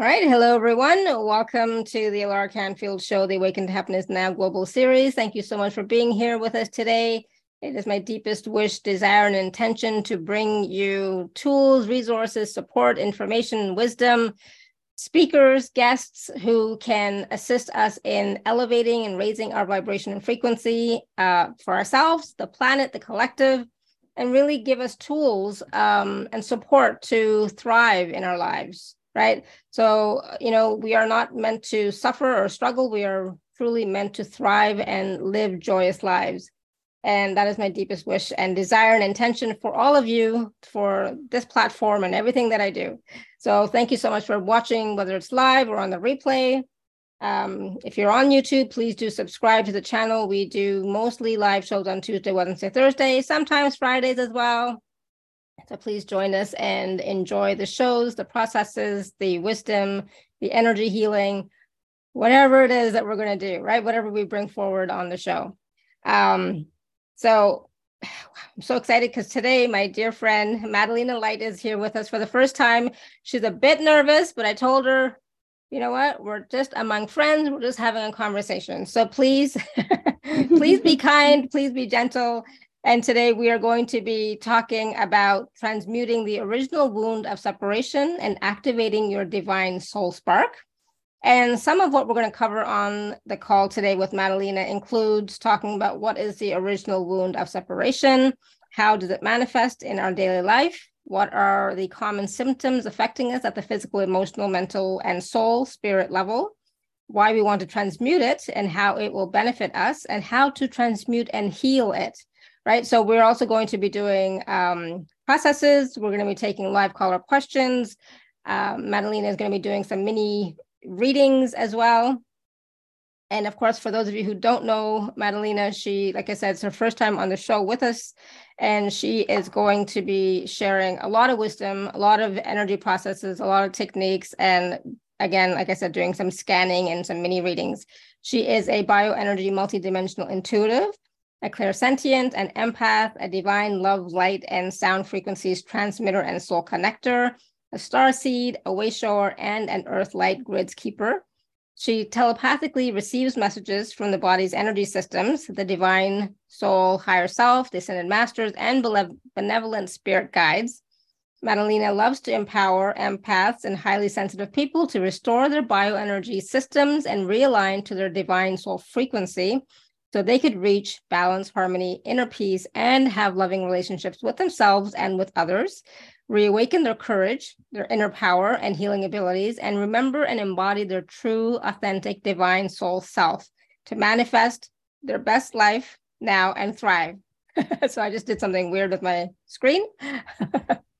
All right. Hello, everyone. Welcome to the Alara Canfield Show, the Awaken to Happiness Now Global Series. Thank you so much for being here with us today. It is my deepest wish, desire, and intention to bring you tools, resources, support, information, wisdom, speakers, guests who can assist us in elevating and raising our vibration and frequency uh, for ourselves, the planet, the collective, and really give us tools um, and support to thrive in our lives right? So, you know, we are not meant to suffer or struggle. We are truly meant to thrive and live joyous lives. And that is my deepest wish and desire and intention for all of you for this platform and everything that I do. So, thank you so much for watching, whether it's live or on the replay. Um, if you're on YouTube, please do subscribe to the channel. We do mostly live shows on Tuesday, Wednesday, Thursday, sometimes Fridays as well. So please join us and enjoy the shows, the processes, the wisdom, the energy healing, whatever it is that we're going to do, right? Whatever we bring forward on the show. Um, so I'm so excited because today my dear friend Madelina Light is here with us for the first time. She's a bit nervous, but I told her, you know what? We're just among friends. We're just having a conversation. So please, please be kind. Please be gentle. And today we are going to be talking about transmuting the original wound of separation and activating your divine soul spark. And some of what we're going to cover on the call today with Madelina includes talking about what is the original wound of separation, how does it manifest in our daily life, what are the common symptoms affecting us at the physical, emotional, mental, and soul spirit level, why we want to transmute it, and how it will benefit us, and how to transmute and heal it right? So we're also going to be doing um, processes. We're going to be taking live caller questions. Um, Madelina is going to be doing some mini readings as well. And of course, for those of you who don't know Madelina, she, like I said, it's her first time on the show with us. And she is going to be sharing a lot of wisdom, a lot of energy processes, a lot of techniques, and again, like I said, doing some scanning and some mini readings. She is a bioenergy multidimensional intuitive a clairsentient, an empath, a divine love, light, and sound frequencies transmitter and soul connector, a star seed, a way shower, and an earth light grids keeper. She telepathically receives messages from the body's energy systems, the divine soul, higher self, ascended masters, and benevolent spirit guides. Madelina loves to empower empaths and highly sensitive people to restore their bioenergy systems and realign to their divine soul frequency so they could reach balance, harmony, inner peace, and have loving relationships with themselves and with others, reawaken their courage, their inner power, and healing abilities, and remember and embody their true, authentic, divine soul self to manifest their best life now and thrive. so I just did something weird with my screen.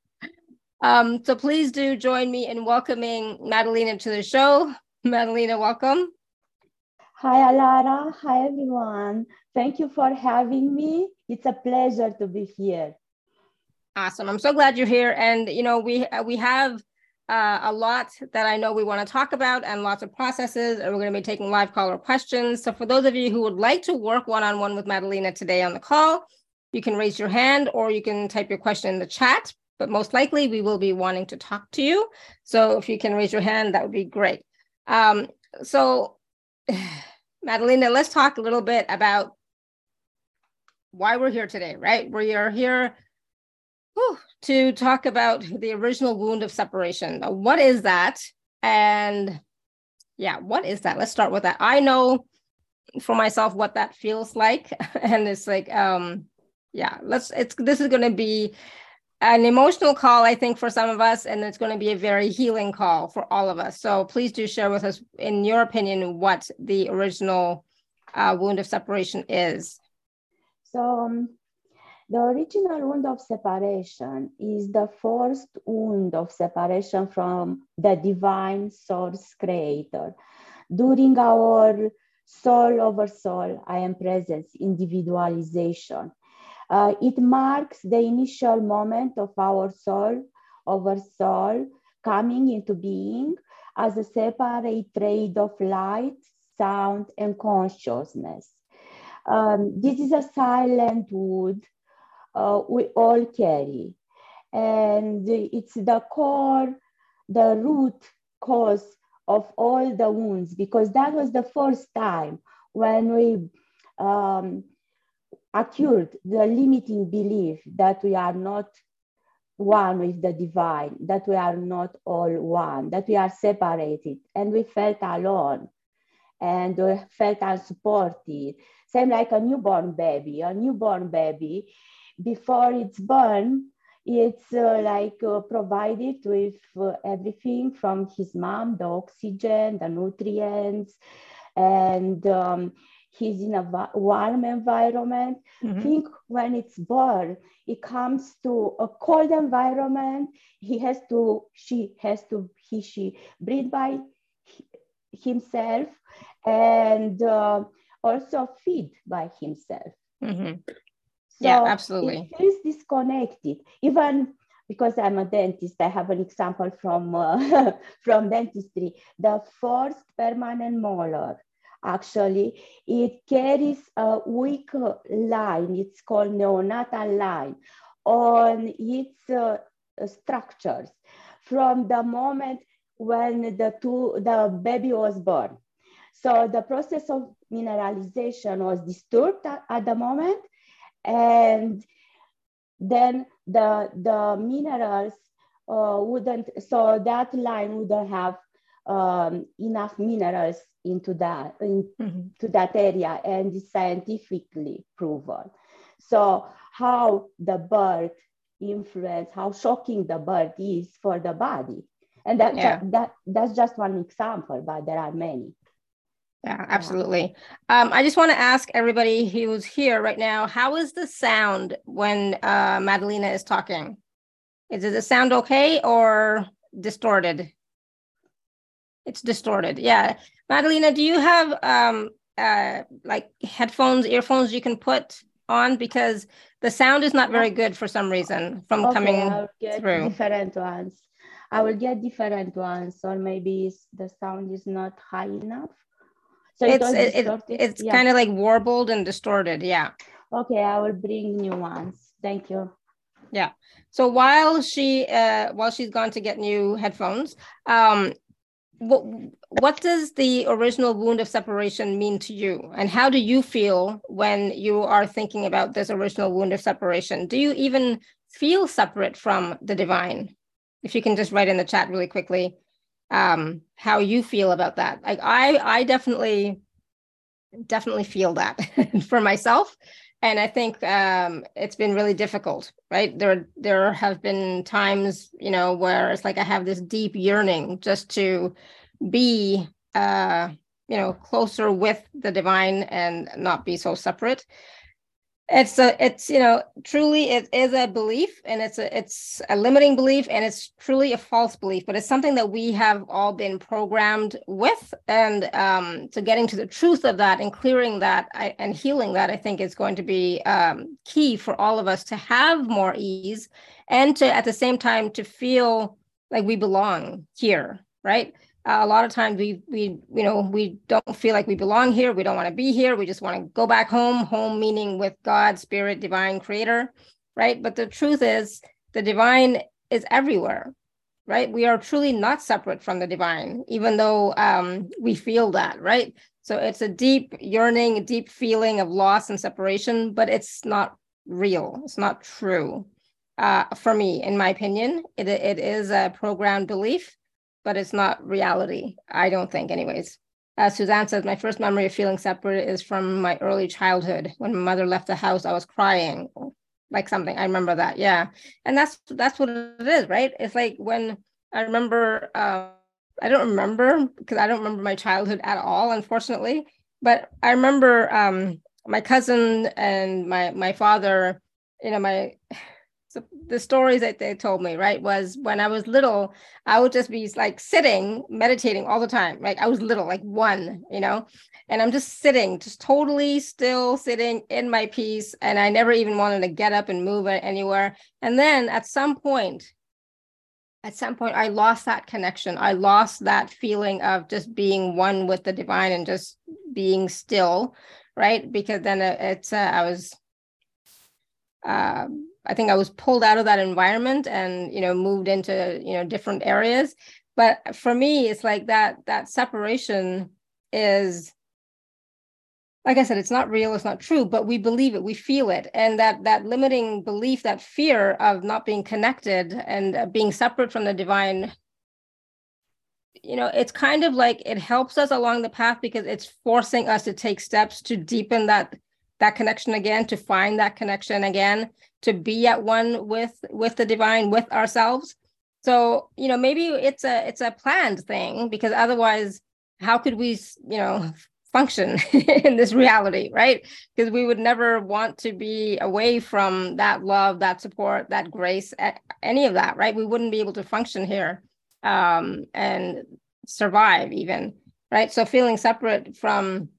um, so please do join me in welcoming Madelina to the show. Madelina, welcome. Hi, Alara. Hi, everyone. Thank you for having me. It's a pleasure to be here. Awesome. I'm so glad you're here. And, you know, we, we have uh, a lot that I know we want to talk about and lots of processes. And we're going to be taking live caller questions. So for those of you who would like to work one-on-one with Madelina today on the call, you can raise your hand or you can type your question in the chat. But most likely we will be wanting to talk to you. So if you can raise your hand, that would be great. Um, so Madelina, let's talk a little bit about why we're here today, right? We are here whew, to talk about the original wound of separation. What is that? And yeah, what is that? Let's start with that. I know for myself what that feels like. and it's like, um, yeah, let's, it's, this is going to be an emotional call, I think, for some of us, and it's going to be a very healing call for all of us. So please do share with us, in your opinion, what the original uh, wound of separation is. So, um, the original wound of separation is the first wound of separation from the divine source creator. During our soul over soul, I am presence individualization uh, it marks the initial moment of our soul our soul coming into being as a separate trade of light, sound, and consciousness. Um, this is a silent wood uh, we all carry. And it's the core, the root cause of all the wounds because that was the first time when we um, occurred the limiting belief that we are not one with the divine, that we are not all one, that we are separated, and we felt alone and we felt unsupported. Same like a newborn baby. A newborn baby, before it's born, it's uh, like uh, provided with uh, everything from his mom, the oxygen, the nutrients, and um, he's in a warm environment. Mm-hmm. Think when it's born, it comes to a cold environment. He has to, she has to, he, she breathe by himself and uh, also feed by himself. Mm-hmm. So yeah, absolutely. It feels disconnected. Even because I'm a dentist, I have an example from uh, from dentistry. The first permanent molar actually. It carries a weak line. It's called neonatal line on its uh, structures from the moment when the two the baby was born. So the process of mineralization was disturbed at, at the moment and then the the minerals uh, wouldn't so that line wouldn't have um, enough minerals into that into mm-hmm. that area and is scientifically proven. So how the birth influence how shocking the birth is for the body. And that, yeah. that that's just one example but there are many. Yeah absolutely. Um, i just want to ask everybody who's here right now how is the sound when uh, madelina is talking? Is it the sound okay or distorted it's distorted. Yeah. Madelina, do you have um uh like headphones, earphones you can put on because the sound is not very good for some reason from okay, coming I'll get through. Different ones. I will get different ones, or maybe the sound is not high enough. So it's it, it, it's yeah. kind of like warbled and distorted. Yeah. Okay, I will bring new ones. Thank you. Yeah. So while she uh while she's gone to get new headphones, um what what does the original wound of separation mean to you? And how do you feel when you are thinking about this original wound of separation? Do you even feel separate from the divine? If you can just write in the chat really quickly um, how you feel about that. Like i i definitely definitely feel that for myself and i think um, it's been really difficult right? There there have been times you know where it's like i have this deep yearning just to be uh you know closer with the divine and not be so separate it's a it's you know truly it is a belief and it's a it's a limiting belief and it's truly a false belief but it's something that we have all been programmed with. And um so getting to the truth of that and clearing that I, and healing that i think is going to be um, key for all of us to have more ease and to at the same time to feel like we belong here right uh, a lot of times we we you know we don't feel like we belong here. We don't want to be here. We just want to go back home home meaning with god spirit divine creator right? But the truth is the divine is everywhere right? We are truly not separate from the divine even though um, we feel that right? So it's a deep yearning a deep feeling of loss and separation but it's not real. It's not true. Uh, for me in my opinion it, it is a programmed belief but it's not reality. I don't think, anyways. As Suzanne says, my first memory of feeling separate is from my early childhood. When my mother left the house, I was crying, like something. I remember that. Yeah, and that's that's what it is, right? It's like when I remember. Uh, I don't remember because I don't remember my childhood at all, unfortunately. But I remember um, my cousin and my my father. You know, my so the stories that they told me right was when i was little i would just be like sitting meditating all the time like i was little like one you know? And i'm just sitting just totally still sitting in my peace and i never even wanted to get up and move anywhere. And then at some point at some point i lost that connection. I lost that feeling of just being one with the divine and just being still right? Because then it's uh, i was um, I think I was pulled out of that environment and you know moved into you know different areas. but for me it's like that that separation is like i said it's not real it's not true but we believe it we feel it and that that limiting belief that fear of not being connected and uh, being separate from the divine you know it's kind of like it helps us along the path because it's forcing us to take steps to deepen that that connection again to find that connection again to be at one with with the divine with ourselves. So you know maybe it's a it's a planned thing because otherwise how could we you know function in this reality right? Because we would never want to be away from that love that support that grace any of that right? We wouldn't be able to function here um and survive even right? So feeling separate from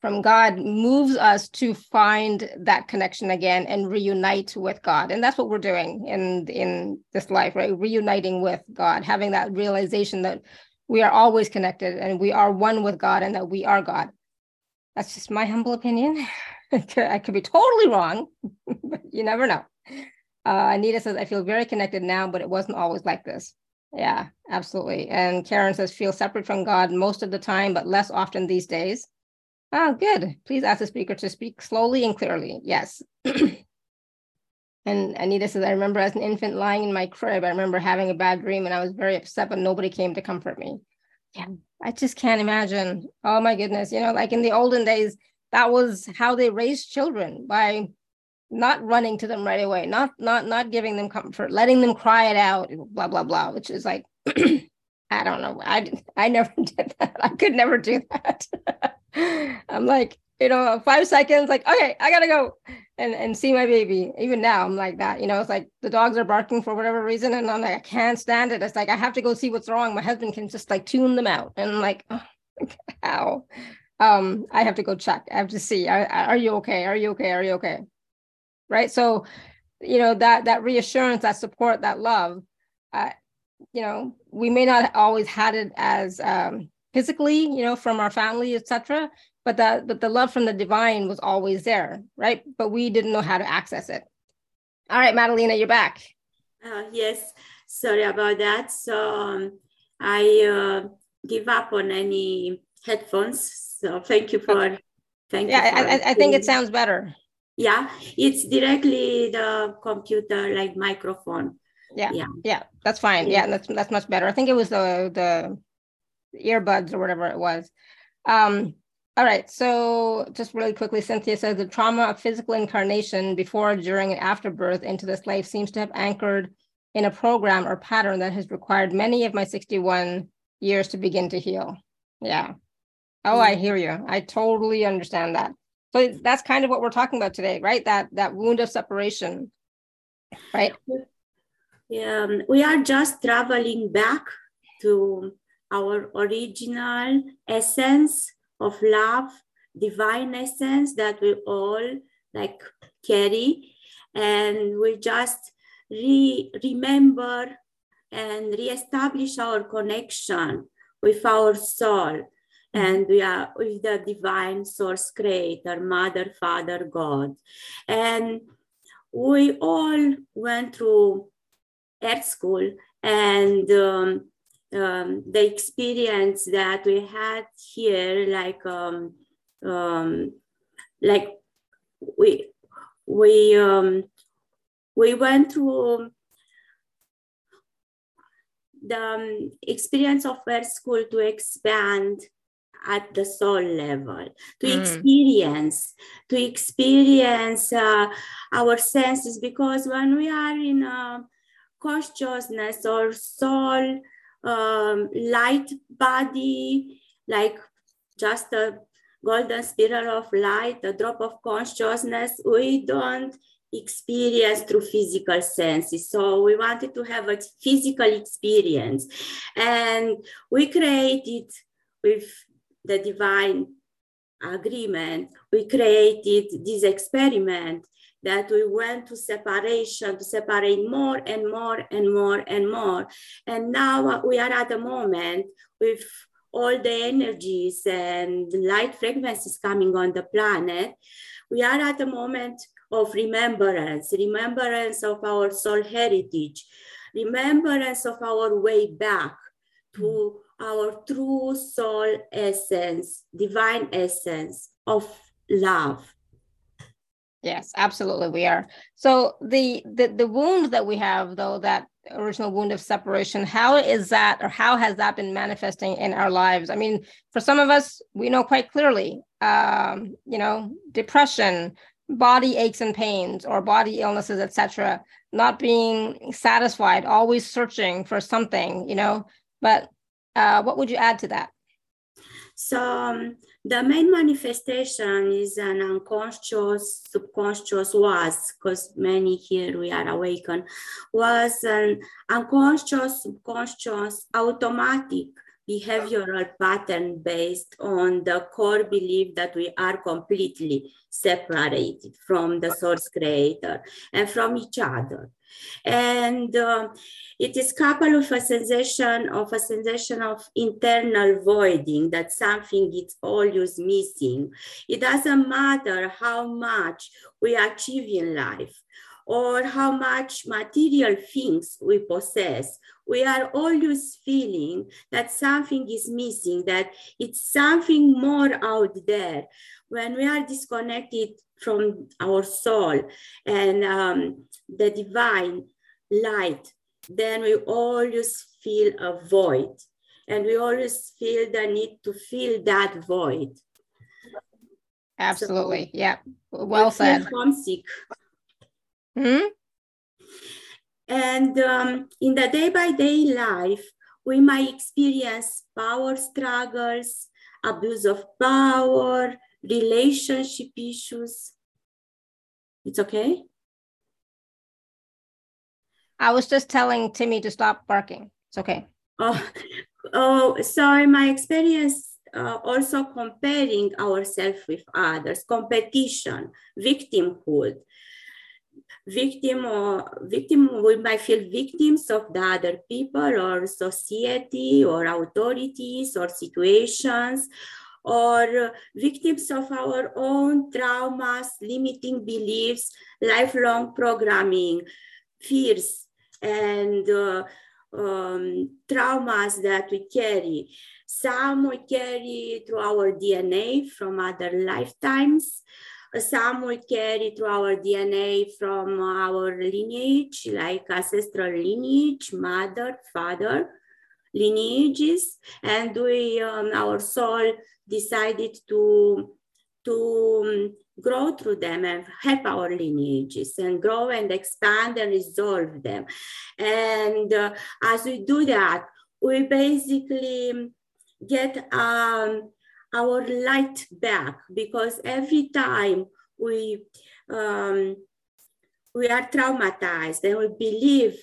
from God moves us to find that connection again and reunite with God. And that's what we're doing in in this life, right? Reuniting with God, having that realization that we are always connected and we are one with God and that we are God. That's just my humble opinion. I could be totally wrong, but you never know. Uh, Anita says, I feel very connected now, but it wasn't always like this. Yeah, absolutely. And Karen says, feel separate from God most of the time, but less often these days. Oh, good. Please ask the speaker to speak slowly and clearly. Yes. and Anita says, I remember as an infant lying in my crib, I remember having a bad dream and I was very upset, but nobody came to comfort me. Yeah, I just can't imagine. Oh my goodness. You know, like in the olden days, that was how they raised children by not running to them right away, not not not giving them comfort, letting them cry it out, blah blah blah, which is like I don't know. I I never did that. I could never do that. I'm like, you know, five seconds, like, okay, I gotta go and and see my baby. Even now, I'm like that. You know, it's like the dogs are barking for whatever reason, and I'm like, I can't stand it. It's like I have to go see what's wrong. My husband can just like tune them out, and I'm like, oh, how? Um, I have to go check. I have to see. Are, are you okay? Are you okay? Are you okay? Right. So, you know that that reassurance, that support, that love. Uh, you know, we may not always had it as um, physically, you know, from our family, etc. But the but the love from the divine was always there, right? But we didn't know how to access it. All right, Madelina, you're back. Uh, yes, sorry about that. So um, I uh, give up on any headphones. So thank you for. Okay. Thank yeah, you. Yeah, I, I think it sounds better. Yeah, it's directly the computer, like microphone. Yeah, yeah, yeah. That's fine. Yeah, that's that's much better. I think it was the the earbuds or whatever it was. Um, all right. So just really quickly, Cynthia says the trauma of physical incarnation before, during, and after birth into this life seems to have anchored in a program or pattern that has required many of my 61 years to begin to heal. Yeah. Oh, I hear you. I totally understand that. So that's kind of what we're talking about today, right? That that wound of separation, right? Yeah, um, we are just traveling back to our original essence of love, divine essence that we all like carry. And we just re- remember and reestablish our connection with our soul and we are with the divine source creator, mother, father, God. And we all went through earth school and um, um, the experience that we had here, like um, um, like we we um, we went through the um, experience of earth school to expand at the soul level to mm. experience to experience uh, our senses because when we are in a consciousness or soul um, light body, like just a golden spiral of light, a drop of consciousness, we don't experience through physical senses. So we wanted to have a physical experience. And we created with the divine agreement, we created this experiment that we went to separation to separate more and more and more and more. And now uh, we are at a moment with all the energies and light frequencies coming on the planet. We are at a moment of remembrance, remembrance of our soul heritage, remembrance of our way back to our true soul essence, divine essence of love. Yes, absolutely, we are. So the the the wound that we have, though, that original wound of separation, how is that, or how has that been manifesting in our lives? I mean, for some of us, we know quite clearly, um, you know, depression, body aches and pains, or body illnesses, etc. Not being satisfied, always searching for something, you know. But uh, what would you add to that? So um, the main manifestation is an unconscious, subconscious was, because many here we are awakened, was an unconscious, subconscious, automatic behavioral pattern based on the core belief that we are completely separated from the source creator and from each other and uh, it is coupled with a sensation of a sensation of internal voiding that something is always missing. It doesn't matter how much we achieve in life or how much material things we possess we are always feeling that something is missing that it's something more out there when we are disconnected from our soul and um, the divine light, then we always feel a void. And we always feel the need to fill that void. Absolutely. So yeah. Well said. Homesick. Hmm? And um, in the day by day life, we might experience power struggles, abuse of power, relationship issues. It's okay? I was just telling Timmy to stop barking. It's okay. Oh, oh so in my experience, uh, also comparing ourselves with others, competition, victimhood. Victim or victim, we might feel victims of the other people or society or authorities or situations or victims of our own traumas, limiting beliefs, lifelong programming, fears, and uh, um, traumas that we carry. Some we carry through our DNA from other lifetimes. Some we carry through our DNA from our lineage, like ancestral lineage, mother, father lineages, and we, um, our soul decided to, to um, grow through them and help our lineages and grow and expand and resolve them. And uh, as we do that, we basically get um, our light back because every time we um, we are traumatized and we believe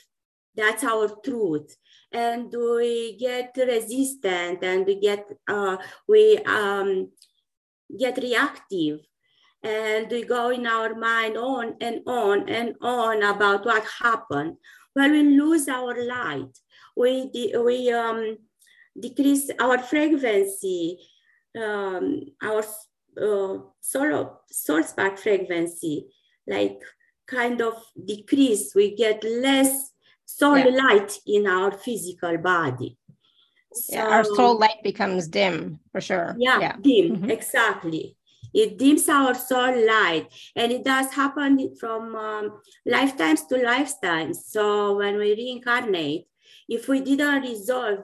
that's our truth and we get resistant and we get uh, we um, get reactive and we go in our mind on and on and on about what happened. Well we lose our light we we um, decrease our frequency um, our uh, soul, soul spark frequency like kind of decrease we get less soul yeah. light in our physical body. So, yeah, our soul light becomes dim for sure. Yeah, yeah. dim, mm-hmm. exactly. It dims our soul light, and it does happen from um, lifetimes to lifetimes. So when we reincarnate, if we didn't resolve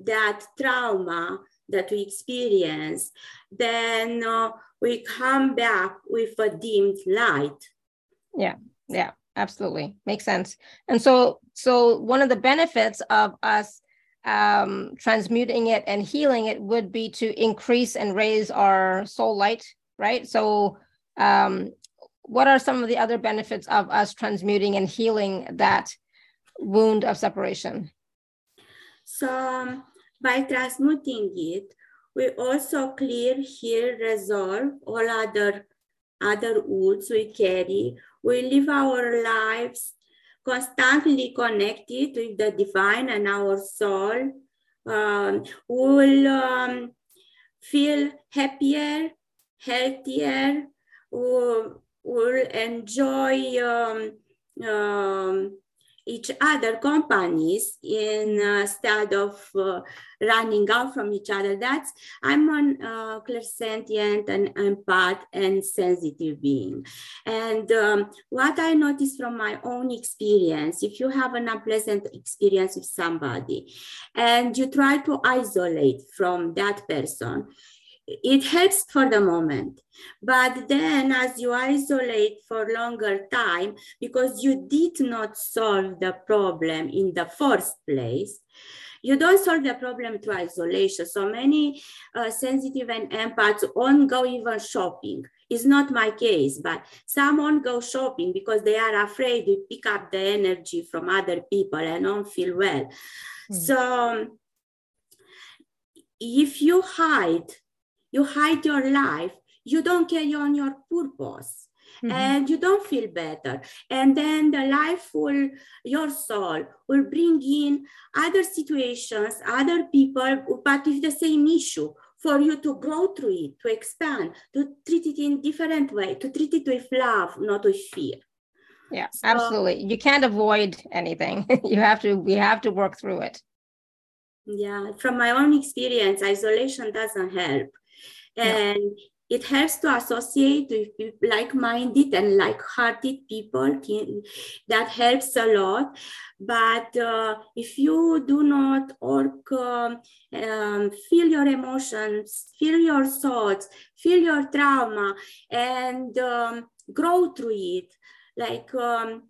that trauma that we experience, then uh, we come back with a dimmed light. Yeah, yeah absolutely. Makes sense. And so so one of the benefits of us um, transmuting it and healing it would be to increase and raise our soul light right? So um, what are some of the other benefits of us transmuting and healing that wound of separation? So um, by transmuting it we also clear heal resolve all other other wounds we carry we live our lives constantly connected with the divine and our soul. Um, we will um, feel happier, healthier, we will enjoy um, um, each other companies instead uh, of uh, running out from each other. That's I'm an uh, clairsentient and empath and sensitive being. And um, what I noticed from my own experience, if you have an unpleasant experience with somebody and you try to isolate from that person, it helps for the moment. But then as you isolate for longer time because you did not solve the problem in the first place you don't solve the problem through isolation. So many uh, sensitive and empaths won't go even shopping. It's not my case but some won't go shopping because they are afraid to pick up the energy from other people and don't feel well. Mm. so if you hide you hide your life, you don't carry on your purpose. Mm-hmm. and you don't feel better. And then the life will your soul will bring in other situations other people but with the same issue for you to grow through it to expand to treat it in different way to treat it with love not with fear. Yeah so, absolutely. You can't avoid anything. You have to we have to work through it. Yeah from my own experience isolation doesn't help and yeah. it helps to associate with like-minded and like-hearted people that helps a lot but uh, if you do not work um, um, feel your emotions feel your thoughts feel your trauma and um, grow through it like um,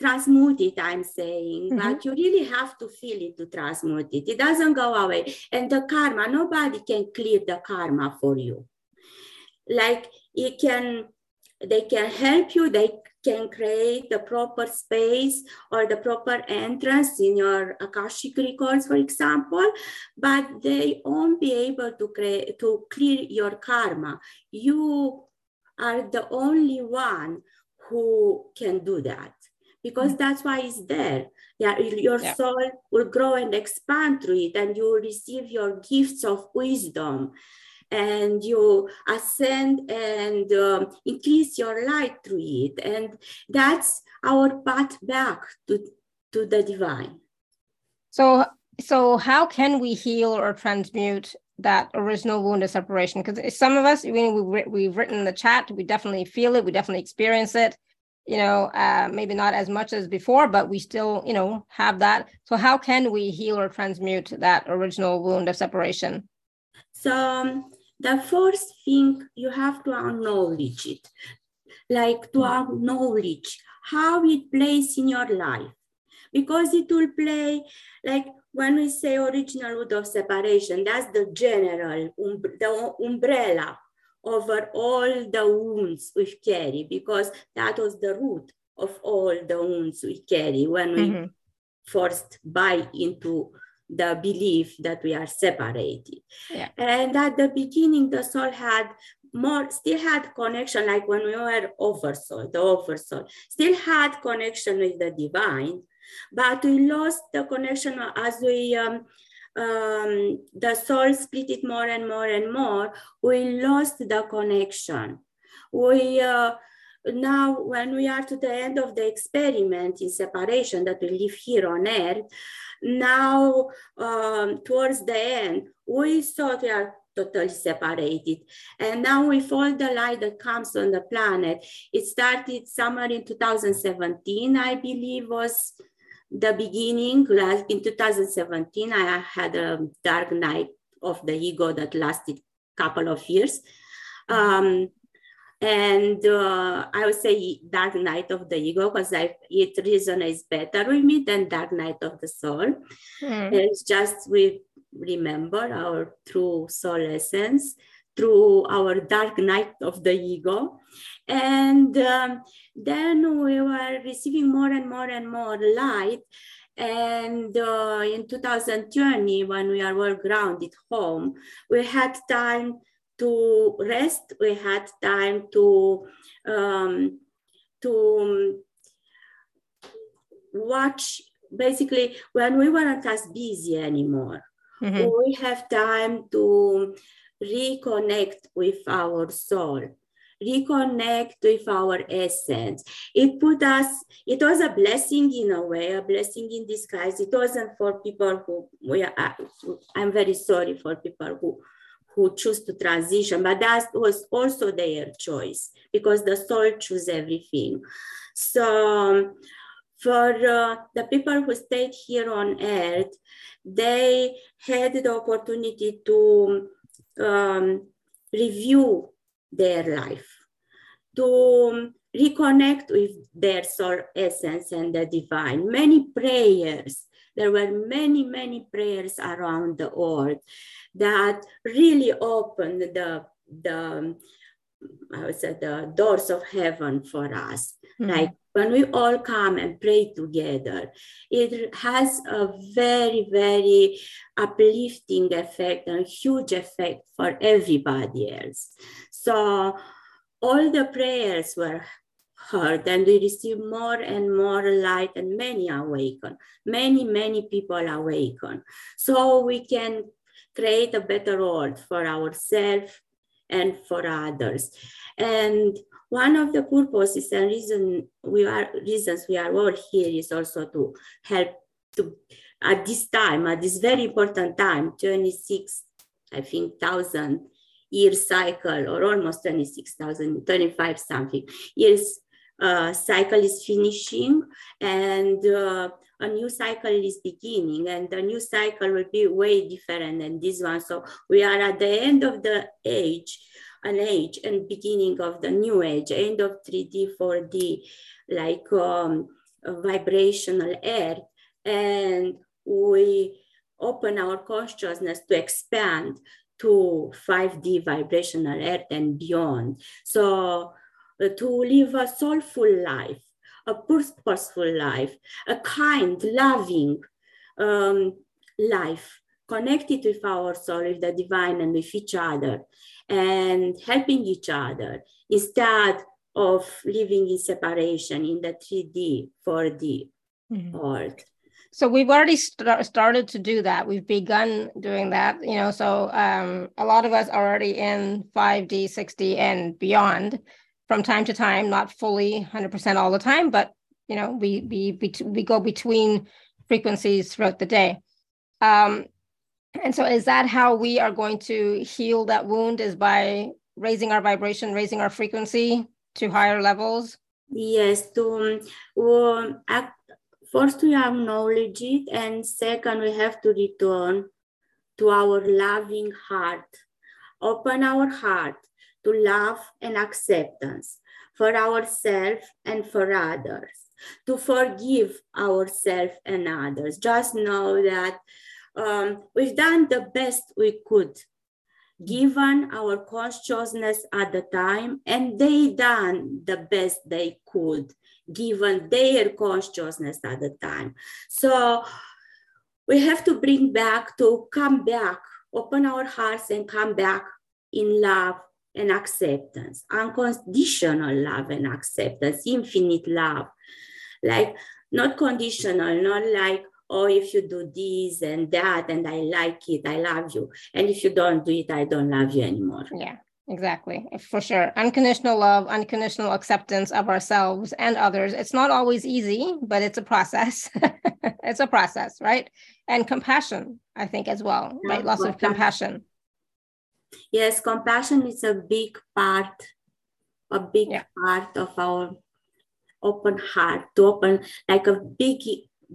transmute it, I'm saying, mm-hmm. but you really have to feel it to transmute it. It doesn't go away. And the karma, nobody can clear the karma for you. Like it can, they can help you, they can create the proper space or the proper entrance in your Akashic records, for example, but they won't be able to create to clear your karma. You are the only one who can do that because that's why it's there. Yeah, your yeah. soul will grow and expand through it, and you will receive your gifts of wisdom, and you ascend and um, increase your light through it, and that's our path back to to the divine. So, so how can we heal or transmute that original wound of separation? Because some of us, we, we, we've written in the chat, we definitely feel it, we definitely experience it you know, uh, maybe not as much as before, but we still, you know, have that. So how can we heal or transmute that original wound of separation? So um, the first thing you have to acknowledge it, like to acknowledge how it plays in your life, because it will play like when we say original wound of separation, that's the general, um, the umbrella over all the wounds we carry because that was the root of all the wounds we carry when we mm-hmm. first buy into the belief that we are separated. Yeah. And at the beginning, the soul had more, still had connection, like when we were oversoul, the oversoul, still had connection with the divine, but we lost the connection as we um, um, the soul split it more and more and more, we lost the connection. We uh, now, when we are to the end of the experiment in separation that we live here on earth, now um, towards the end, we thought we are totally separated. And now with all the light that comes on the planet, it started somewhere in 2017, I believe was the beginning, like in 2017, I had a dark night of the ego that lasted a couple of years. Um, and uh, I would say dark night of the ego because it resonates better with me than dark night of the soul. Mm. It's just we remember our true soul essence through our dark night of the ego. And um, then we were receiving more and more and more light. And uh, in 2020, when we are well grounded home, we had time to rest. We had time to um, to watch. Basically, when we weren't as busy anymore, mm-hmm. we have time to reconnect with our soul reconnect with our essence. It put us, it was a blessing in a way, a blessing in disguise. It wasn't for people who, we are, I'm very sorry for people who, who choose to transition, but that was also their choice because the soul choose everything. So for uh, the people who stayed here on earth, they had the opportunity to um, review their life, to reconnect with their soul essence and the divine. Many prayers, there were many, many prayers around the world that really opened the, the I would say the doors of heaven for us. Mm-hmm. Like when we all come and pray together, it has a very, very uplifting effect and huge effect for everybody else. So all the prayers were heard and we received more and more light and many awaken. Many, many people awaken. So we can create a better world for ourselves and for others. And one of the purposes and reason we are reasons we are all here is also to help to at this time, at this very important time, 26, I think, thousand year cycle or almost 26,000, 25 something years uh, cycle is finishing and uh, a new cycle is beginning and the new cycle will be way different than this one. So we are at the end of the age an age and beginning of the new age, end of 3D, 4D, like um, vibrational earth. And we open our consciousness to expand to 5D vibrational earth and beyond. So uh, to live a soulful life, a purposeful life, a kind, loving um, life, connected with our soul, with the divine, and with each other and helping each other instead of living in separation in the 3D, 4D mm-hmm. world. So we've already st- started to do that. We've begun doing that, you know. So um, a lot of us are already in 5D, 6D, and beyond from time to time, not fully 100% all the time, but you know, we we we, we go between frequencies throughout the day. Um, and so is that how we are going to heal that wound is by raising our vibration, raising our frequency to higher levels? Yes, to um, act, first we acknowledge it, and second we have to return to our loving heart. Open our heart to love and acceptance for ourselves and for others, to forgive ourselves and others. Just know that um, we've done the best we could given our consciousness at the time and they done the best they could given their consciousness at the time. So we have to bring back to come back open our hearts and come back in love and acceptance unconditional love and acceptance infinite love. Like not conditional not like or if you do this and that and I like it, I love you. And if you don't do it, I don't love you anymore. Yeah, exactly. For sure. Unconditional love, unconditional acceptance of ourselves and others. It's not always easy, but it's a process. it's a process, right? And compassion, I think, as well, yeah, right? Lots of compassion. Yes, compassion is a big part, a big yeah. part of our open heart to open like a big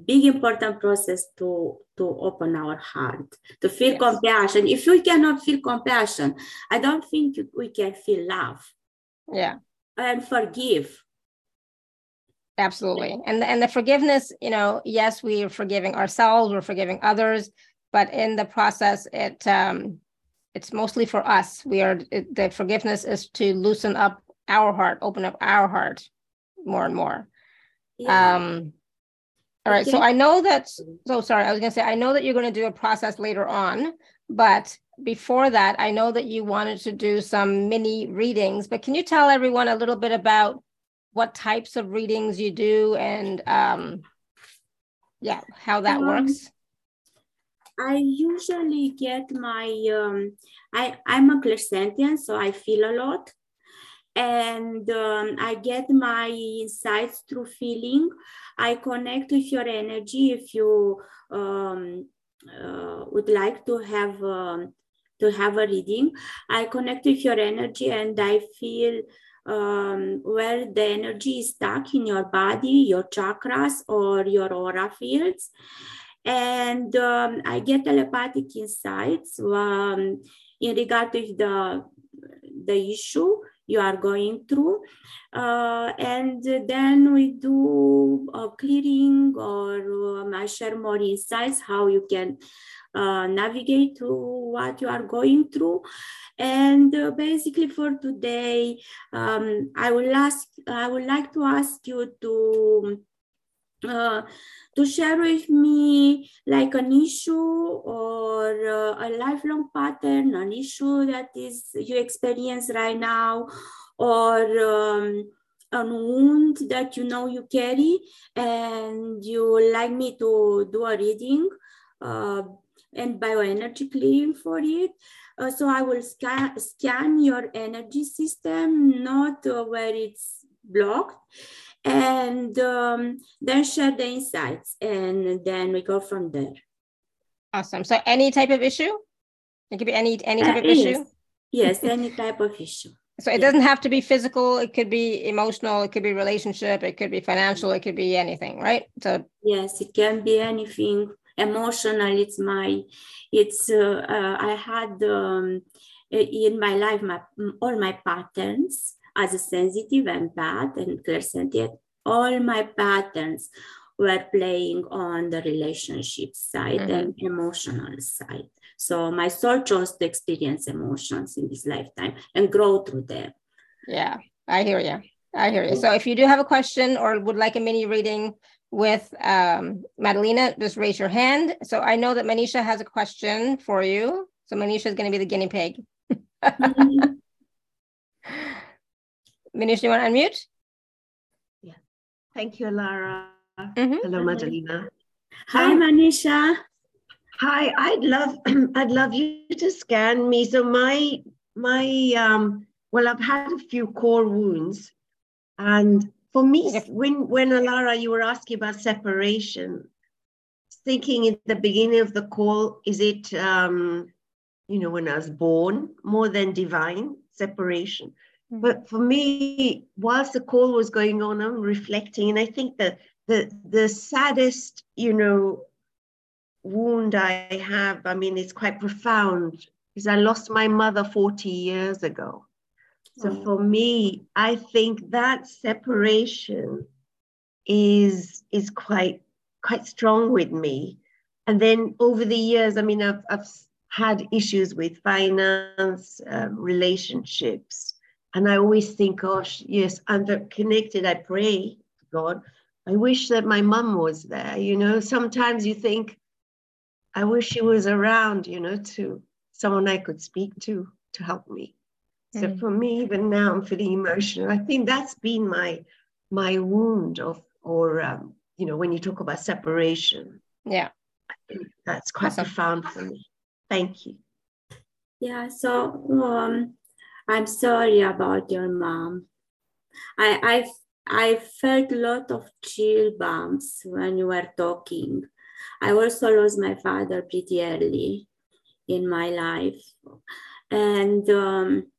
big important process to to open our heart to feel yes. compassion. If we cannot feel compassion i don't think we can feel love. Yeah. And forgive. Absolutely. And and the forgiveness you know yes we are forgiving ourselves we're forgiving others but in the process it um it's mostly for us. We are it, the forgiveness is to loosen up our heart open up our heart more and more. Yeah. um all right. So I know that, so sorry, I was going to say, I know that you're going to do a process later on, but before that, I know that you wanted to do some mini readings, but can you tell everyone a little bit about what types of readings you do and um, yeah, how that um, works? I usually get my, um, I, I'm a clairsentient, so I feel a lot. And um, I get my insights through feeling. I connect with your energy if you um, uh, would like to have um, to have a reading. I connect with your energy and I feel um, where the energy is stuck in your body, your chakras, or your aura fields. And um, I get telepathic insights um, in regard to the, the issue you are going through. Uh, and then we do a clearing or um, I share more insights how you can uh, navigate through what you are going through. And uh, basically for today, um, I will ask, I would like to ask you to uh, to share with me like an issue or uh, a lifelong pattern, an issue that is you experience right now, or um, a wound that you know you carry, and you like me to do a reading uh, and bioenergy clearing for it. Uh, so I will scan, scan your energy system, not uh, where it's blocked and um, then share the insights and then we go from there. Awesome. So any type of issue? It could be any any type uh, of issue? yes. Any type of issue. So it doesn't have to be physical. It could be emotional. It could be relationship. It could be financial. It could be anything right? So yes it can be anything. Emotional it's my it's uh, uh, i had um, in my life my all my patterns as a sensitive empath and clairsentient, all my patterns were playing on the relationship side mm-hmm. and emotional side. So my soul chose to experience emotions in this lifetime and grow through them. Yeah, I hear you. I hear you. So if you do have a question or would like a mini reading with um, Madelina, just raise your hand. So I know that Manisha has a question for you. So Manisha is going to be the guinea pig. mm-hmm. You want to unmute? Yeah. Thank you, Lara. Mm-hmm. Hello, Madelina. Hi, Manisha. Hi, I'd love I'd love you to scan me. So my my um well, I've had a few core wounds, and for me, when when Alara, you were asking about separation, thinking in the beginning of the call, is it um, you know, when I was born, more than divine separation? Mm. But for me, whilst the call was going on, I'm reflecting, and I think that the the saddest, you know, wound I have, I mean, it's quite profound, is I lost my mother 40 years ago. So oh. for me, I think that separation is is quite quite strong with me. And then over the years, I mean, I've, I've had issues with finance, um, relationships, and I always think, gosh, yes, I'm connected. I pray, God. I wish that my mum was there. You know, sometimes you think, I wish she was around, you know, to someone I could speak to to help me. Mm. So for me, even now, I'm feeling emotional. I think that's been my my wound of, or um, you know, when you talk about separation. Yeah, that's quite awesome. profound for me. Thank you. Yeah. So um, I'm sorry about your mom. I I I felt a lot of chill bumps when you were talking. I also lost my father pretty early in my life, and um,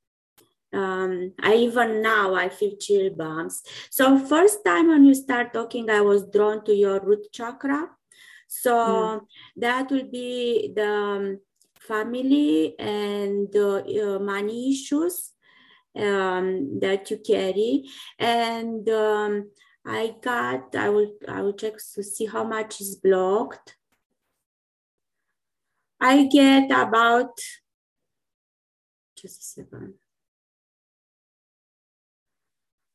um, I even now I feel chill bumps. So first time when you start talking, I was drawn to your root chakra. So mm. that will be the um, family and uh, money issues um, that you carry. And um, I got, I will, I will check to see how much is blocked. I get about, just a second.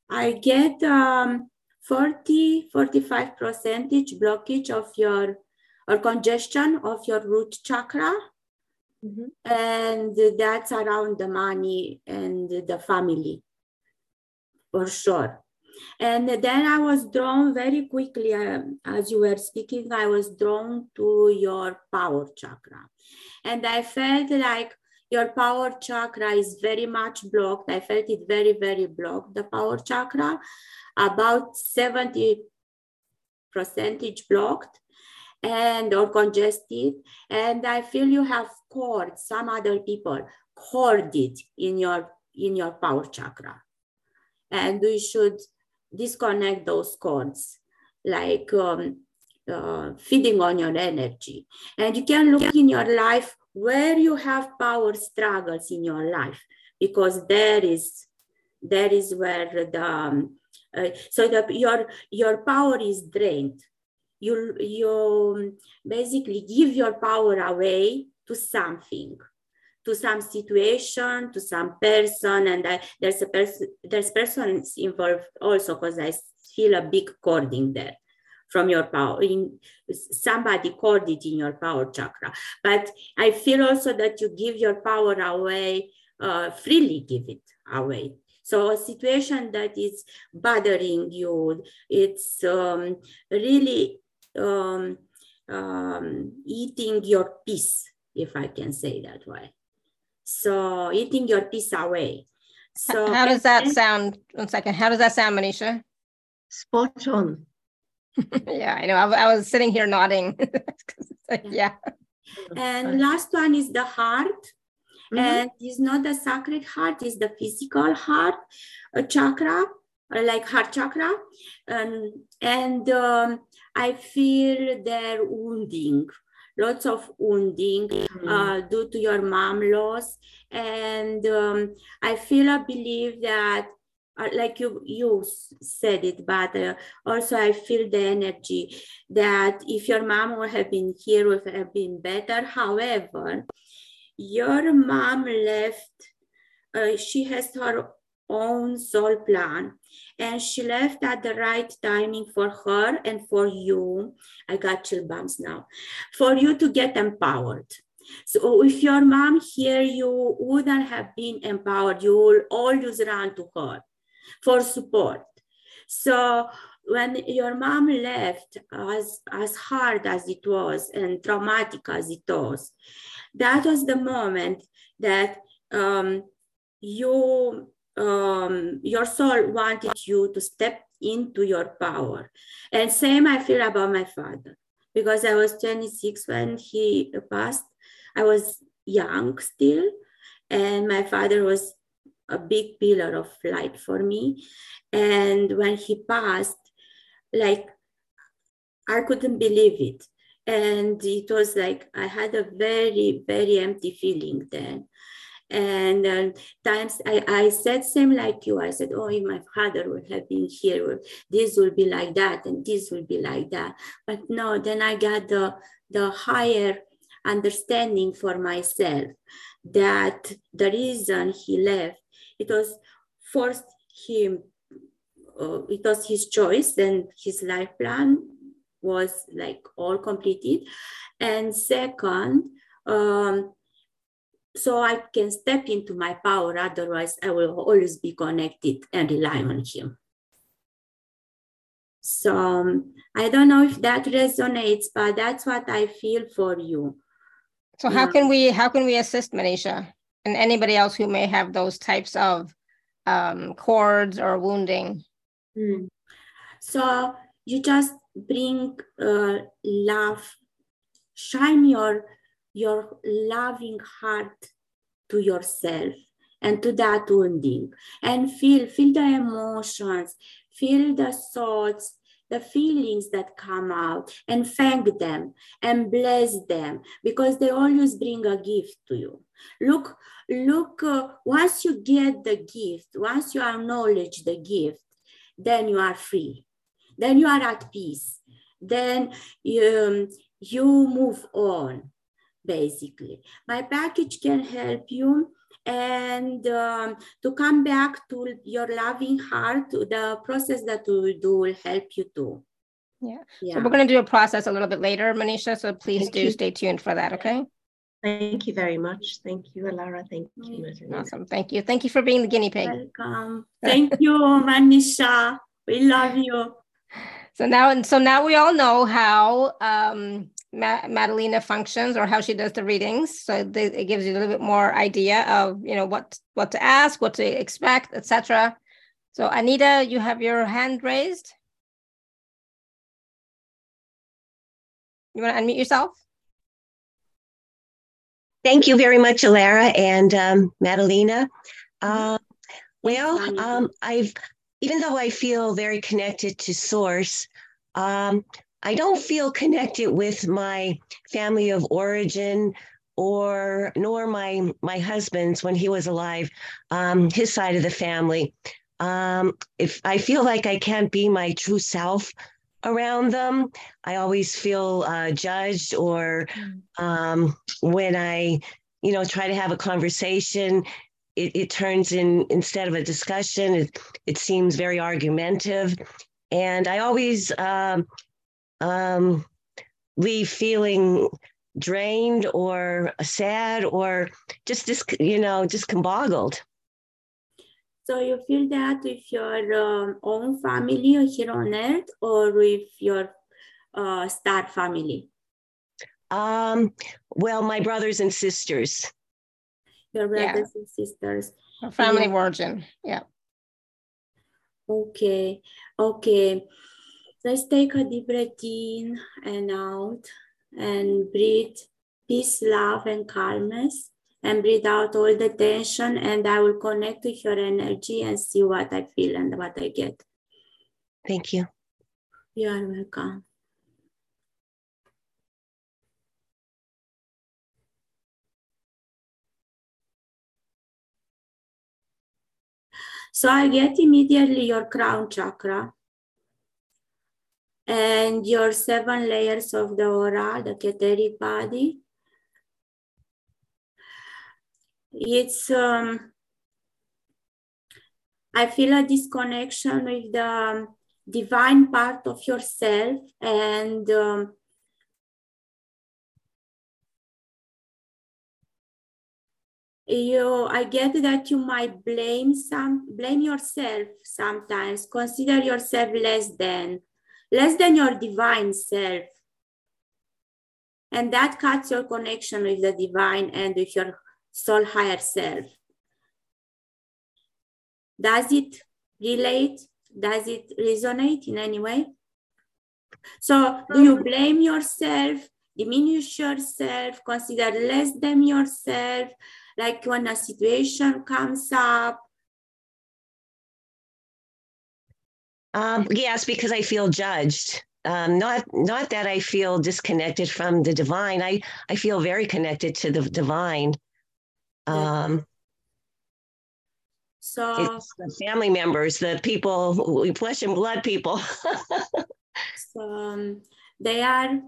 I get um, 40, 45 percentage blockage of your, or congestion of your root chakra. Mm-hmm. And that's around the money and the family, for sure. And then I was drawn very quickly, uh, as you were speaking, I was drawn to your power chakra. And I felt like your power chakra is very much blocked. I felt it very, very blocked, the power chakra, about 70 percentage blocked and or congested. And I feel you have cord, some other people corded in your in your power chakra. And we should disconnect those cords, like um, uh, feeding on your energy. And you can look in your life where you have power struggles in your life, because there is there is where the um, uh, so the, your your power is drained. You you basically give your power away to something to some situation, to some person, and I, there's a person, there's persons involved also because I feel a big cording there from your power in somebody corded in your power chakra. But i feel also that you give your power away uh, freely give it away. So a situation that is bothering you it's um, really um, um, eating your peace if i can say that way so eating your peace away so how does that sound one second how does that sound manisha spot on yeah, I know. I, I, was sitting here nodding. like, yeah. And last one is the heart. Mm-hmm. And it's not the sacred heart, it's the physical heart a chakra, or like heart chakra. Um, and um, I feel their wounding, lots of wounding mm-hmm. uh, due to your mom loss. And um, I feel, I believe that uh, like you you said it but uh, also i feel the energy that if your mom would have been here would have been better however your mom left uh, she has her own soul plan. And she left at the right timing for her and for you. I got chill bumps now. For you to get empowered. So if your mom here you wouldn't have been empowered. You will always run to her for support. So when your mom left, as, as hard as it was and traumatic as it was, that was the moment that um, you um, your soul wanted you to step into your power. And same I feel about my father because I was 26 when he passed. I was young still, and my father was a big pillar of light for me. And when he passed, like I couldn't believe it. And it was like I had a very, very empty feeling then. And uh, times I, I said same like you. I said, oh, if my father would have been here, this will be like that, and this will be like that. But no, then I got the the higher understanding for myself that the reason he left it was forced him, uh, it was his choice and his life plan was like all completed. And second, um, so I can step into my power, otherwise I will always be connected and rely on him. So um, I don't know if that resonates, but that's what I feel for you. So how can we how can we assist Manisha? and anybody else who may have those types of um, cords or wounding. Mm. So you just bring uh, love, shine your your loving heart to yourself and to that wounding, and feel feel the emotions, feel the thoughts, the feelings that come out, and thank them and bless them because they always bring a gift to you. Look, look, uh, once you get the gift, once you acknowledge the gift, then you are free. Then you are at peace. Then you, um, you move on, basically. My package can help you and um, to come back to your loving heart, the process that we will do will help you too. Yeah. yeah. So we're going to do a process a little bit later, Manisha. So please Thank do you. stay tuned for that. Okay. Thank you very much. Thank you, Alara. Thank you, Marina. Awesome. Thank you. Thank you for being the guinea pig. Welcome. Thank you, Manisha. We love you. So now, and so now we all know how um, Ma- Madelina functions or how she does the readings. So they, it gives you a little bit more idea of you know what what to ask, what to expect, etc. So Anita, you have your hand raised. You want to unmute yourself? Thank you very much, Alara and um, Madelina. Uh, well, um, I've even though I feel very connected to Source, um, I don't feel connected with my family of origin or nor my my husband's when he was alive, um, his side of the family. Um, if I feel like I can't be my true self around them, I always feel uh, judged. Or um, when I, you know, try to have a conversation, it, it turns in instead of a discussion, it, it seems very argumentative. And I always um, um, leave feeling drained or sad or just, just you know, just boggled. So you feel that with your um, own family here on Earth or with your uh, star family? Um, well, my brothers and sisters. Your brothers yeah. and sisters. family yeah. origin, yeah. Okay, okay. Let's take a deep breath in and out and breathe peace, love, and calmness. And breathe out all the tension, and I will connect with your energy and see what I feel and what I get. Thank you. You are welcome. So I get immediately your crown chakra and your seven layers of the aura, the etheric body. It's, um, I feel a disconnection with the divine part of yourself and um, you i get that you might blame some blame yourself sometimes consider yourself less than less than your divine self. And that cuts your connection with the divine and with your soul higher self. Does it relate? Does it resonate in any way? So, do you um, blame yourself, diminish yourself, consider less than yourself? Like when a situation comes up, Um, yes, because I feel judged. Um, not not that I feel disconnected from the divine. I I feel very connected to the divine. Um, so the family members, the people, we flesh and blood people. so um, they are.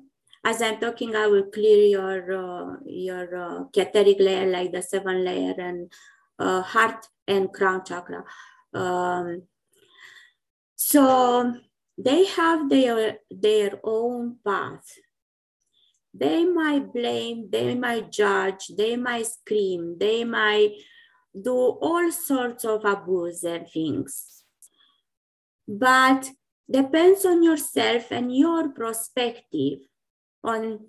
As I'm talking, I will clear your uh, your uh, layer, like the seven layer and uh, heart and crown chakra. Um, so they have their, their own path. They might blame, they might judge, they might scream, they might do all sorts of abuse and things. But depends on yourself and your perspective on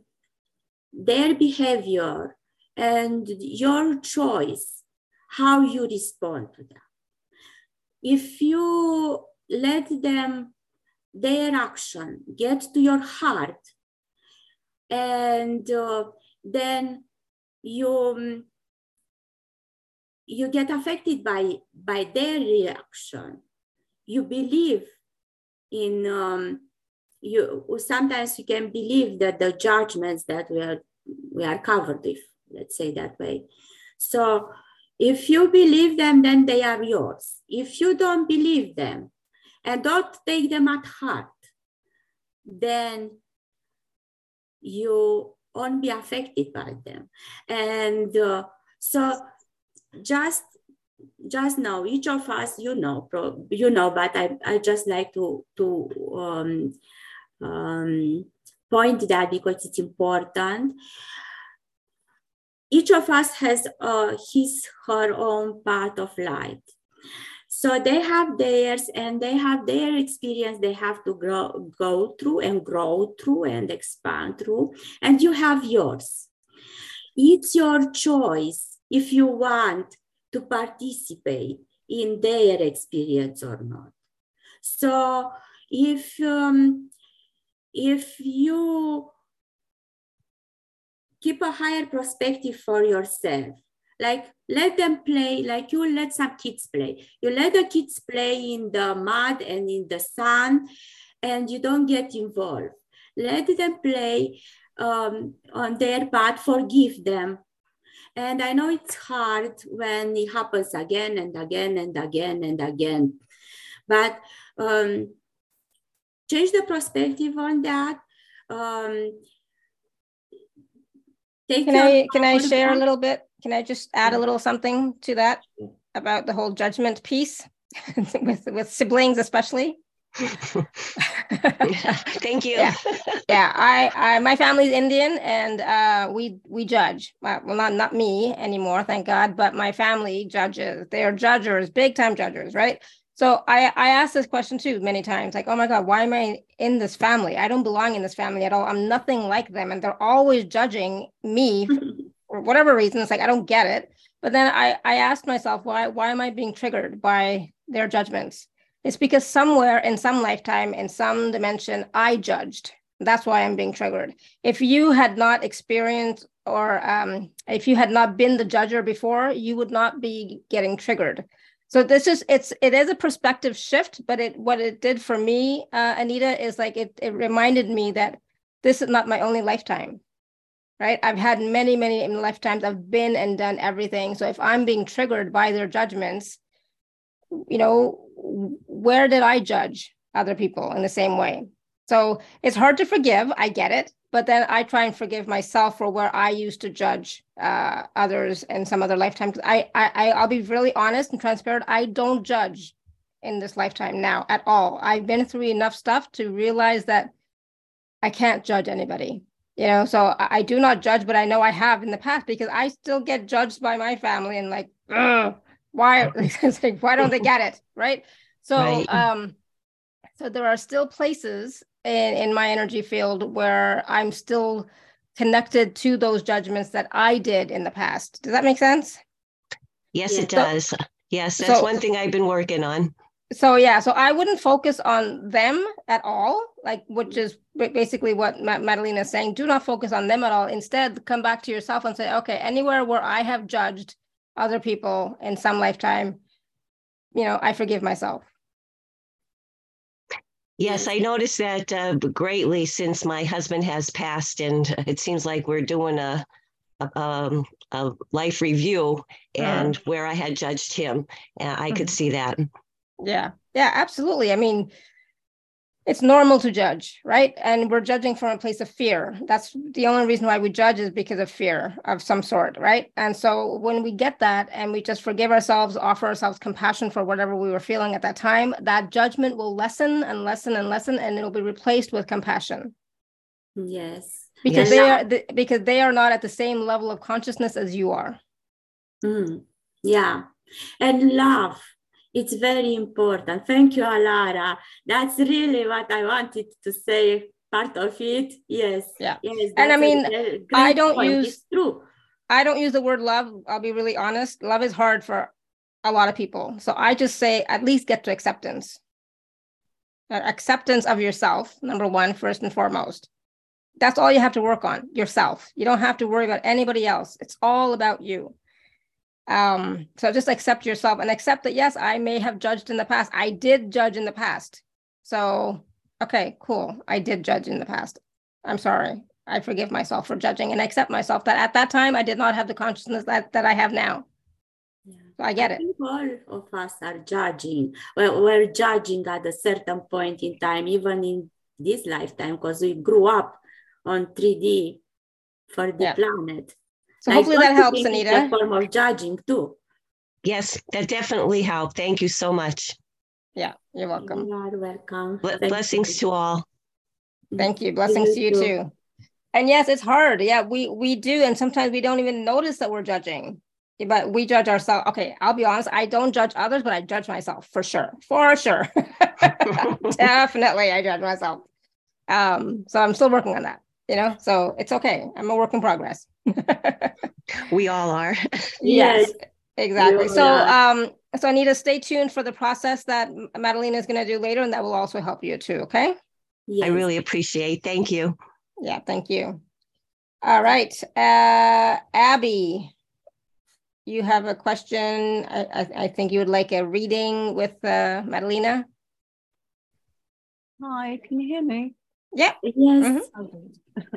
their behavior and your choice how you respond to them. If you let them, their action get to your heart. And uh, then you, um, you get affected by, by their reaction. You believe in, um, you sometimes you can believe that the judgments that we are, we are covered with, let's say that way. So if you believe them, then they are yours. If you don't believe them, and don't take them at heart, then you won't be affected by them. And uh, so just just know each of us you know you know but i, I just like to to um, um, point that because it's important. Each of us has uh, his her own part of light So they have theirs and they have their experience they have to grow, go through and grow through and expand through. And you have yours. It's your choice if you want to participate in their experience or not. So if um, if you keep a higher perspective for yourself, like let them play, like you let some kids play. You let the kids play in the mud and in the sun, and you don't get involved. Let them play um, on their part, forgive them. And I know it's hard when it happens again and again and again and again. But um, change the perspective on that. Um, can I can I share a little bit? Can I just add a little something to that about the whole judgment piece with with siblings especially? Thank you. Yeah, yeah. I, I, my family's Indian, and uh, we we judge. Well, not not me anymore, thank God, but my family judges. They are judges, big time judges, right? So I I asked this question too many times, like, oh my God, why am I in this family? I don't belong in this family at all. I'm nothing like them, and they're always judging me for whatever reason. It's like I don't get it. But then I I asked myself, why why am I being triggered by their judgments? It's because somewhere in some lifetime, in some dimension, I judged. That's why I'm being triggered. If you had not experienced or um, if you had not been the judger before, you would not be getting triggered. So this is it's it is a perspective shift, but it what it did for me, uh, Anita, is like it it reminded me that this is not my only lifetime right? I've had many, many lifetimes. I've been and done everything. So if I'm being triggered by their judgments, you know, where did I judge other people in the same way? So it's hard to forgive. I get it. But then I try and forgive myself for where I used to judge uh, others in some other lifetime. I, I, I'll be really honest and transparent. I don't judge in this lifetime now at all. I've been through enough stuff to realize that I can't judge anybody. You know, so I, I do not judge, but I know I have in the past because I still get judged by my family and like, Ugh why? Like, why don't they get it? Right? So right. um so there are still places in in my energy field where i'm still connected to those judgments that i did in the past. Does that make sense? Yes it does so, yes that's so, one thing i've been working on so yeah so i wouldn't focus on them at all like which is basically what Madelina is saying do not focus on them at all instead come back to yourself and say okay anywhere where i have judged other people in some lifetime, you know, I forgive myself. Yes, I noticed that uh, greatly since my husband has passed, and it seems like we're doing a a, um, a life review, and mm. where I had judged him, uh, I could mm-hmm. see that. Yeah, yeah, absolutely. I mean, it's normal to judge, right? And we're judging from a place of fear. That's the only reason why we judge is because of fear of some sort, right? And so when we get that and we just forgive ourselves, offer ourselves compassion for whatever we were feeling at that time, that judgment will lessen and lessen and lessen, and it'll be replaced with compassion. Yes. Because yes. they are because they are not at the same level of consciousness as you are. Mm. Yeah. And love it's very important. Thank you, Alara. That's really what I wanted to say. Part of it, yes. Yeah. Yes. And I mean, I don't point. use it's true. I don't use the word love. I'll be really honest. Love is hard for a lot of people. So I just say at least get to acceptance. Uh, acceptance of yourself, number one, first and foremost. That's all you have to work on yourself. You don't have to worry about anybody else. It's all about you um so just accept yourself and accept that yes i may have judged in the past. I did judge in the past. So okay cool. I did judge in the past. I'm sorry. I forgive myself for judging and accept myself that at that time i did not have the consciousness that that i have now. Yeah. so i get I it. all of us are judging. Well we're judging at a certain point in time even in this lifetime because we grew up on 3d for the yeah. planet so hopefully that helps, Anita. form of judging too. Yes, that definitely helped. Thank you so much. Yeah, you're welcome. You are welcome. blessings you. to all. Thank you. Blessings you to you too. too. And yes, it's hard. Yeah, we we do, and sometimes we don't even notice that we're judging. but we judge ourselves. Okay, I'll be honest, I don't judge others, but I judge myself for sure. For sure. Definitely I judge myself. Um, so I'm still working on that, you know. So it's okay. I'm a work in progress. we all are. yes, exactly. So um, so Anita, stay tuned for the process that Madelina is going to do later, and that will also help you too. Okay. Yes. I really appreciate. Thank you. Yeah, thank you. All right, uh, Abby you have a question. I, I, think you would like a reading with uh, Madelina. Hi, can you hear me? Yeah. Yes. Mm-hmm.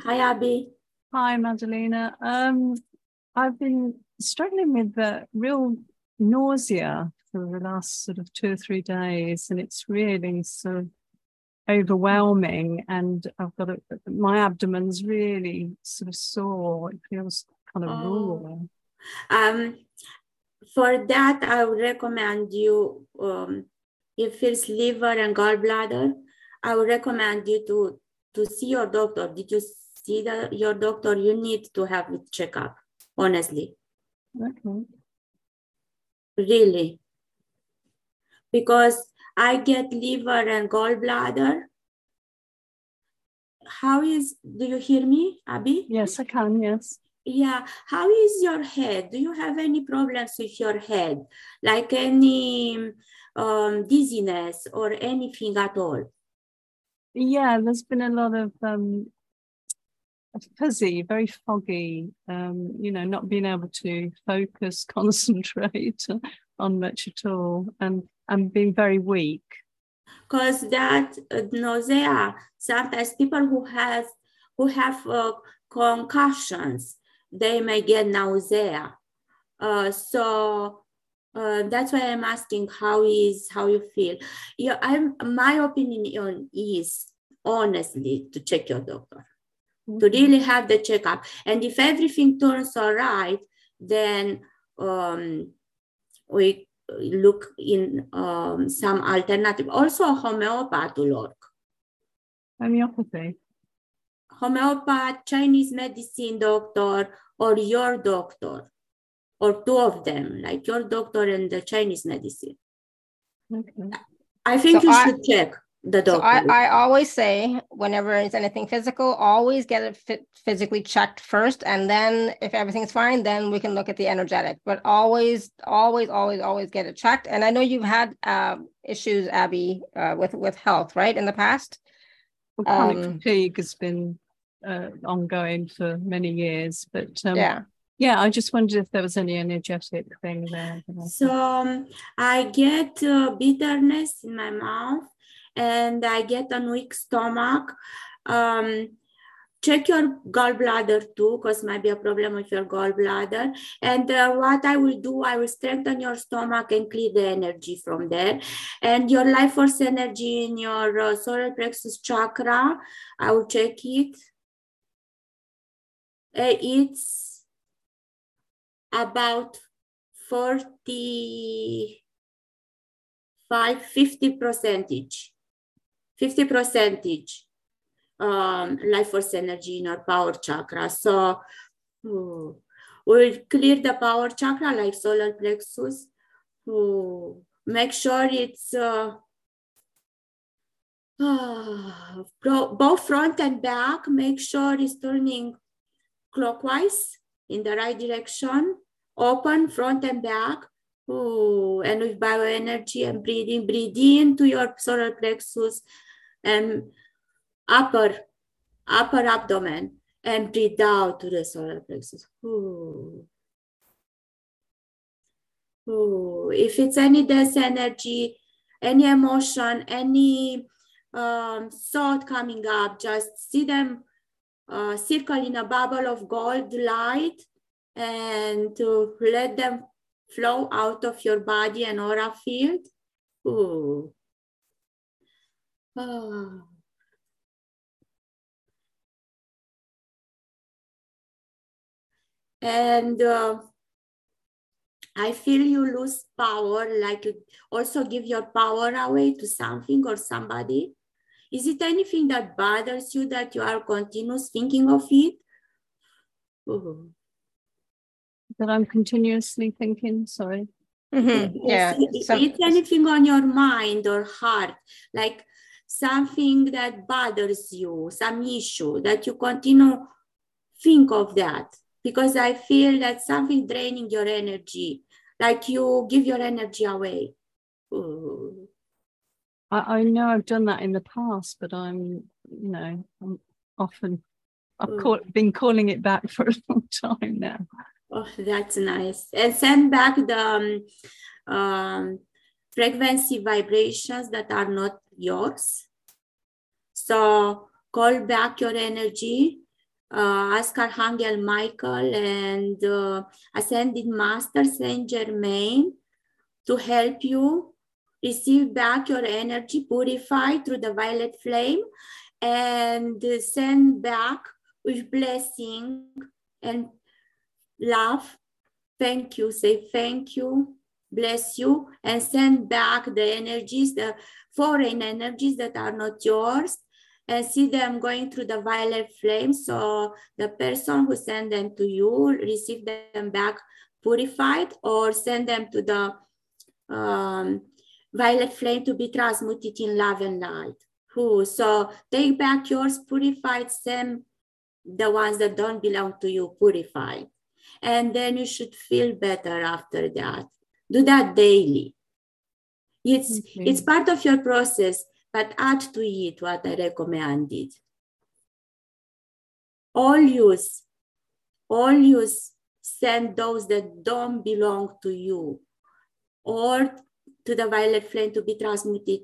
Hi, Abby. Hi, Madelina. Um, I've been struggling with the real nausea for the last sort of two or three days, and it's really sort of overwhelming. And I've got a, my abdomen's really sort of sore. It feels kind of oh. raw. Um, for that, I would recommend you, um, if it's liver and gallbladder, I would recommend you to, to see your doctor. Did you see the, your doctor? You need to have a checkup, honestly. Okay. Really. Because I get liver and gallbladder. How is, do you hear me, Abby? Yes, I can, yes yeah how is your head do you have any problems with your head like any um, dizziness or anything at all yeah there's been a lot of um fuzzy very foggy um you know not being able to focus concentrate on much at all and and being very weak because that uh, nausea sometimes people who has who have uh, concussions they may get nausea. Uh, so uh, that's why I'm asking how is how you feel. Yeah, I'm my opinion is honestly to check your doctor, mm-hmm. to really have the checkup, and if everything turns all right, then um, we look in um, some alternative. Also, homeopath will work. Homeopathy homeopath, Chinese medicine doctor, or your doctor, or two of them, like your doctor and the Chinese medicine. Okay. I think so you I, should check the doctor. So I, I always say, whenever it's anything physical, always get it physically checked first. And then if everything's fine, then we can look at the energetic. But always, always, always, always get it checked. And I know you've had uh, issues, Abby, uh, with, with health, right, in the past? Well, chronic um, fatigue has been uh, ongoing for many years. But um, yeah. Yeah, I just wondered if there was any energetic thing there. So um, I get uh, bitterness in my mouth and I get a weak stomach. Um, check your gallbladder too, because might be a problem with your gallbladder. And uh, what I will do, I will strengthen your stomach and clear the energy from there. And your life force energy in your uh, solar plexus chakra, I will check it uh, it's about 45, 50 percentage, 50 percentage um, life force energy in our power chakra. So we'll clear the power chakra like solar plexus. make sure it's uh, both front and back. Make sure it's turning clockwise in the right direction, open front and back. Ooh, and with bioenergy and breathing, breathe into your solar plexus and upper, upper abdomen and breathe out to the solar plexus. Ooh. Ooh. If it's any dense energy, any emotion, any um, thought coming up, just see them uh, circle in a bubble of gold light and to let them flow out of your body and aura field. Ooh. Oh. And uh, I feel you lose power, like you also give your power away to something or somebody. Is it anything that bothers you that you are continuous thinking of it? that I'm continuously thinking. Sorry. Mm-hmm. Yeah. It's, it's anything on your mind or heart, like something that bothers you, some issue that you continue think of that because I feel that something draining your energy, like you give your energy away. I, I know I've done that in the past, but I'm, you know, I'm often I've call, been calling it back for a long time now. Oh, that's nice. And send back the um, um, frequency vibrations that are not yours. So call back your energy. Uh, ask Archangel Michael and uh, Ascended Master Saint Germain to help you receive back your energy purified through the violet flame and send back with blessing and love. Thank you. Say thank you. Bless you and send back the energies, the foreign energies that are not yours, and see them going through the violet flame. So the person who sent them to you receive them back purified or send them to the um, violet flame to be transmuted in love and light. Who so take back yours purified, send the ones that don't belong to you purified. And then you should feel better after that. Do that daily. It's okay. it's part of your process, but add to it what I recommended. All use, all use send those that don't belong to you or to the violet flame to be transmuted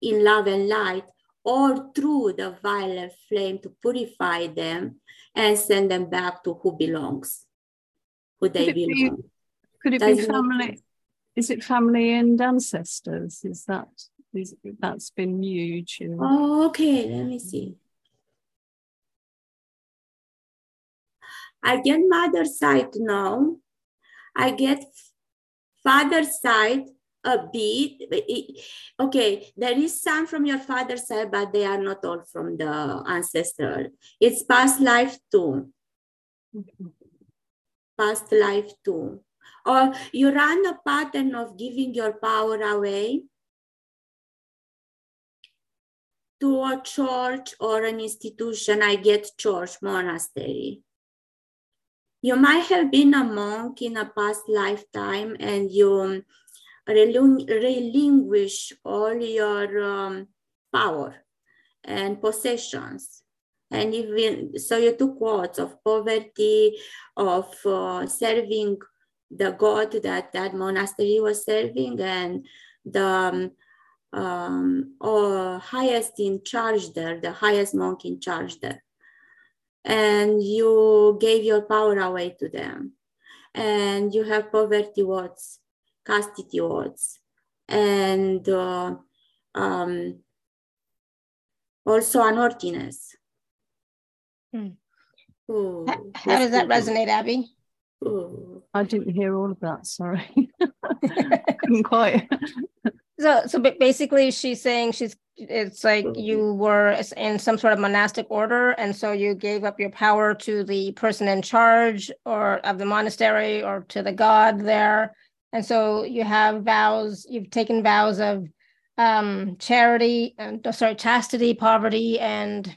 in love and light or through the violet flame to purify them and send them back to who belongs, who they could belong. Be, could it Does be family? Is it family and ancestors? Is that is that's been huge? In... Oh, okay. Let me see. I get mother side now. I get father side a bit. Okay, there is some from your father's side, but they are not all from the ancestor. It's past life too. Past life too. Or you run a pattern of giving your power away to a church or an institution. I get church, monastery. You might have been a monk in a past lifetime and you relinquish all your um, power and possessions. And even so, you took words of poverty, of uh, serving the God that that monastery was serving, and the um, um, highest in charge there, the highest monk in charge there. And you gave your power away to them. And you have poverty words constitutes and uh, um, also unearthiness. Hmm. Ooh, how, how does that resonate, Abby? Ooh. I didn't hear all of that. Sorry, couldn't quite. so, so basically, she's saying she's. It's like you were in some sort of monastic order, and so you gave up your power to the person in charge, or of the monastery, or to the god there, and so you have vows, you've taken vows of um, charity, and uh, sorry, chastity, poverty, and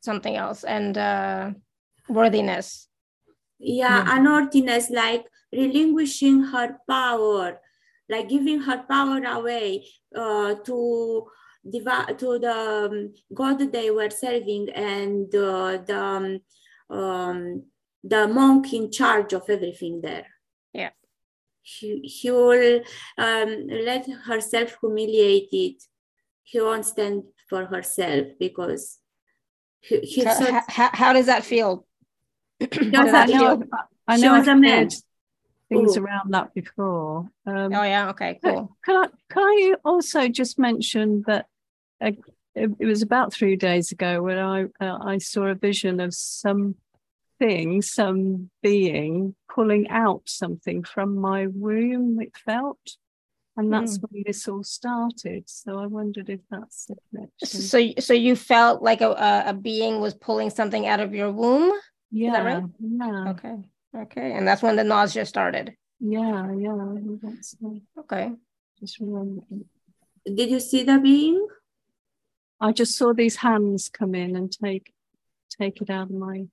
something else, and uh, worthiness. Yeah, mm-hmm. unworthiness, like relinquishing her power, like giving her power away uh, to to the um, god they were serving and uh, the um, um, the monk in charge of everything there he, he will um, let herself humiliated. He won't stand for herself because he, he how, so, how, how, does that feel? does that I know, feel? I know I've heard things Ooh. around that before. Um, oh yeah, okay, cool. Can I can I also just mention that uh, it, it, was about three days ago when I uh, I saw a vision of some thing, some being pulling out something from my womb, it felt. And that's mm. when this all started. So I wondered if that's the connection. So, so you felt like a, a being was pulling something out of your womb? Yeah. Right? Yeah. Okay. Okay, and that's when the nausea started. Yeah, yeah. That's, okay. Just remember. Did you see the being? I just saw these hands come in and take take it out of my.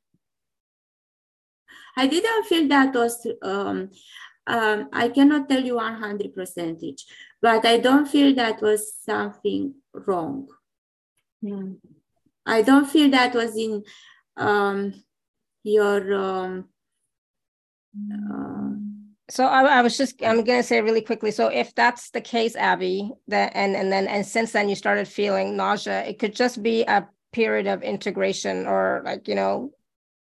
I didn't feel that was. Um, um, I cannot tell you one hundred percentage, but I don't feel that was something wrong. Yeah. I don't feel that was in um, your. Um, uh, so I, I, was just I'm gonna say really quickly. So if that's the case, Abby, that and and then and since then you started feeling nausea, it could just be a period of integration or like you know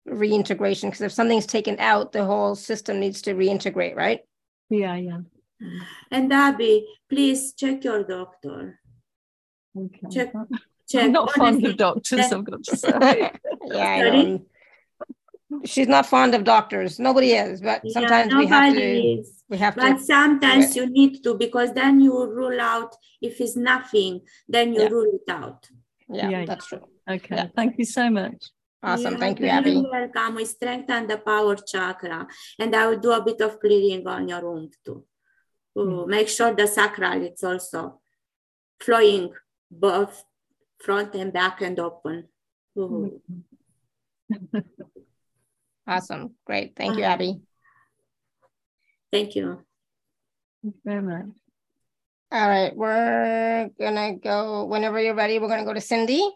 reintegration. Because if something's taken out, the whole system needs to reintegrate, right? Yeah, yeah. And Abby, please check your doctor. Okay. Check. check. I'm not fond of doctors. I've got to say. yeah, she's not fond of doctors. Nobody is, but sometimes yeah, we have to. Is. We have but to. sometimes you need to because then you rule out if it's nothing, then you yeah. rule it out. Yeah, yeah that's true. Okay, yeah. thank you so much. Awesome, thank you, Abby. You're welcome. We strengthen the power chakra, and I will do a bit of clearing on your womb too. To mm. make sure the sacral it's also flowing both front and back and open. Mm. Awesome. Great. Thank you, uh-huh. Abby. Thank you. Thank you very much. All right. We're going to go, whenever you're ready, we're going to go to Cindy.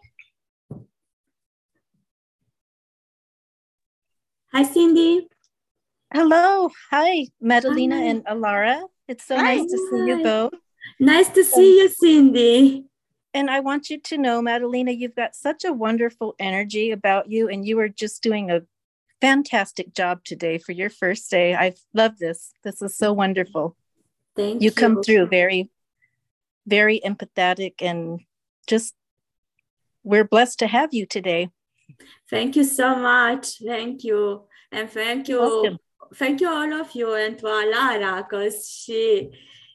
Hi, Cindy. Hello. Hi, Madelina Hi. and Alara. It's so Hi. nice to see you both. Nice to see you, Cindy. And I want you to know, Madelina, you've got such a wonderful energy about you, and you are just doing a fantastic job today for your first day. I love this. This is so wonderful. Thank you. You come through very, very empathetic and just we're blessed to have you today. Thank you so much. Thank you. And thank you. Welcome. Thank you all of you and to Alara because she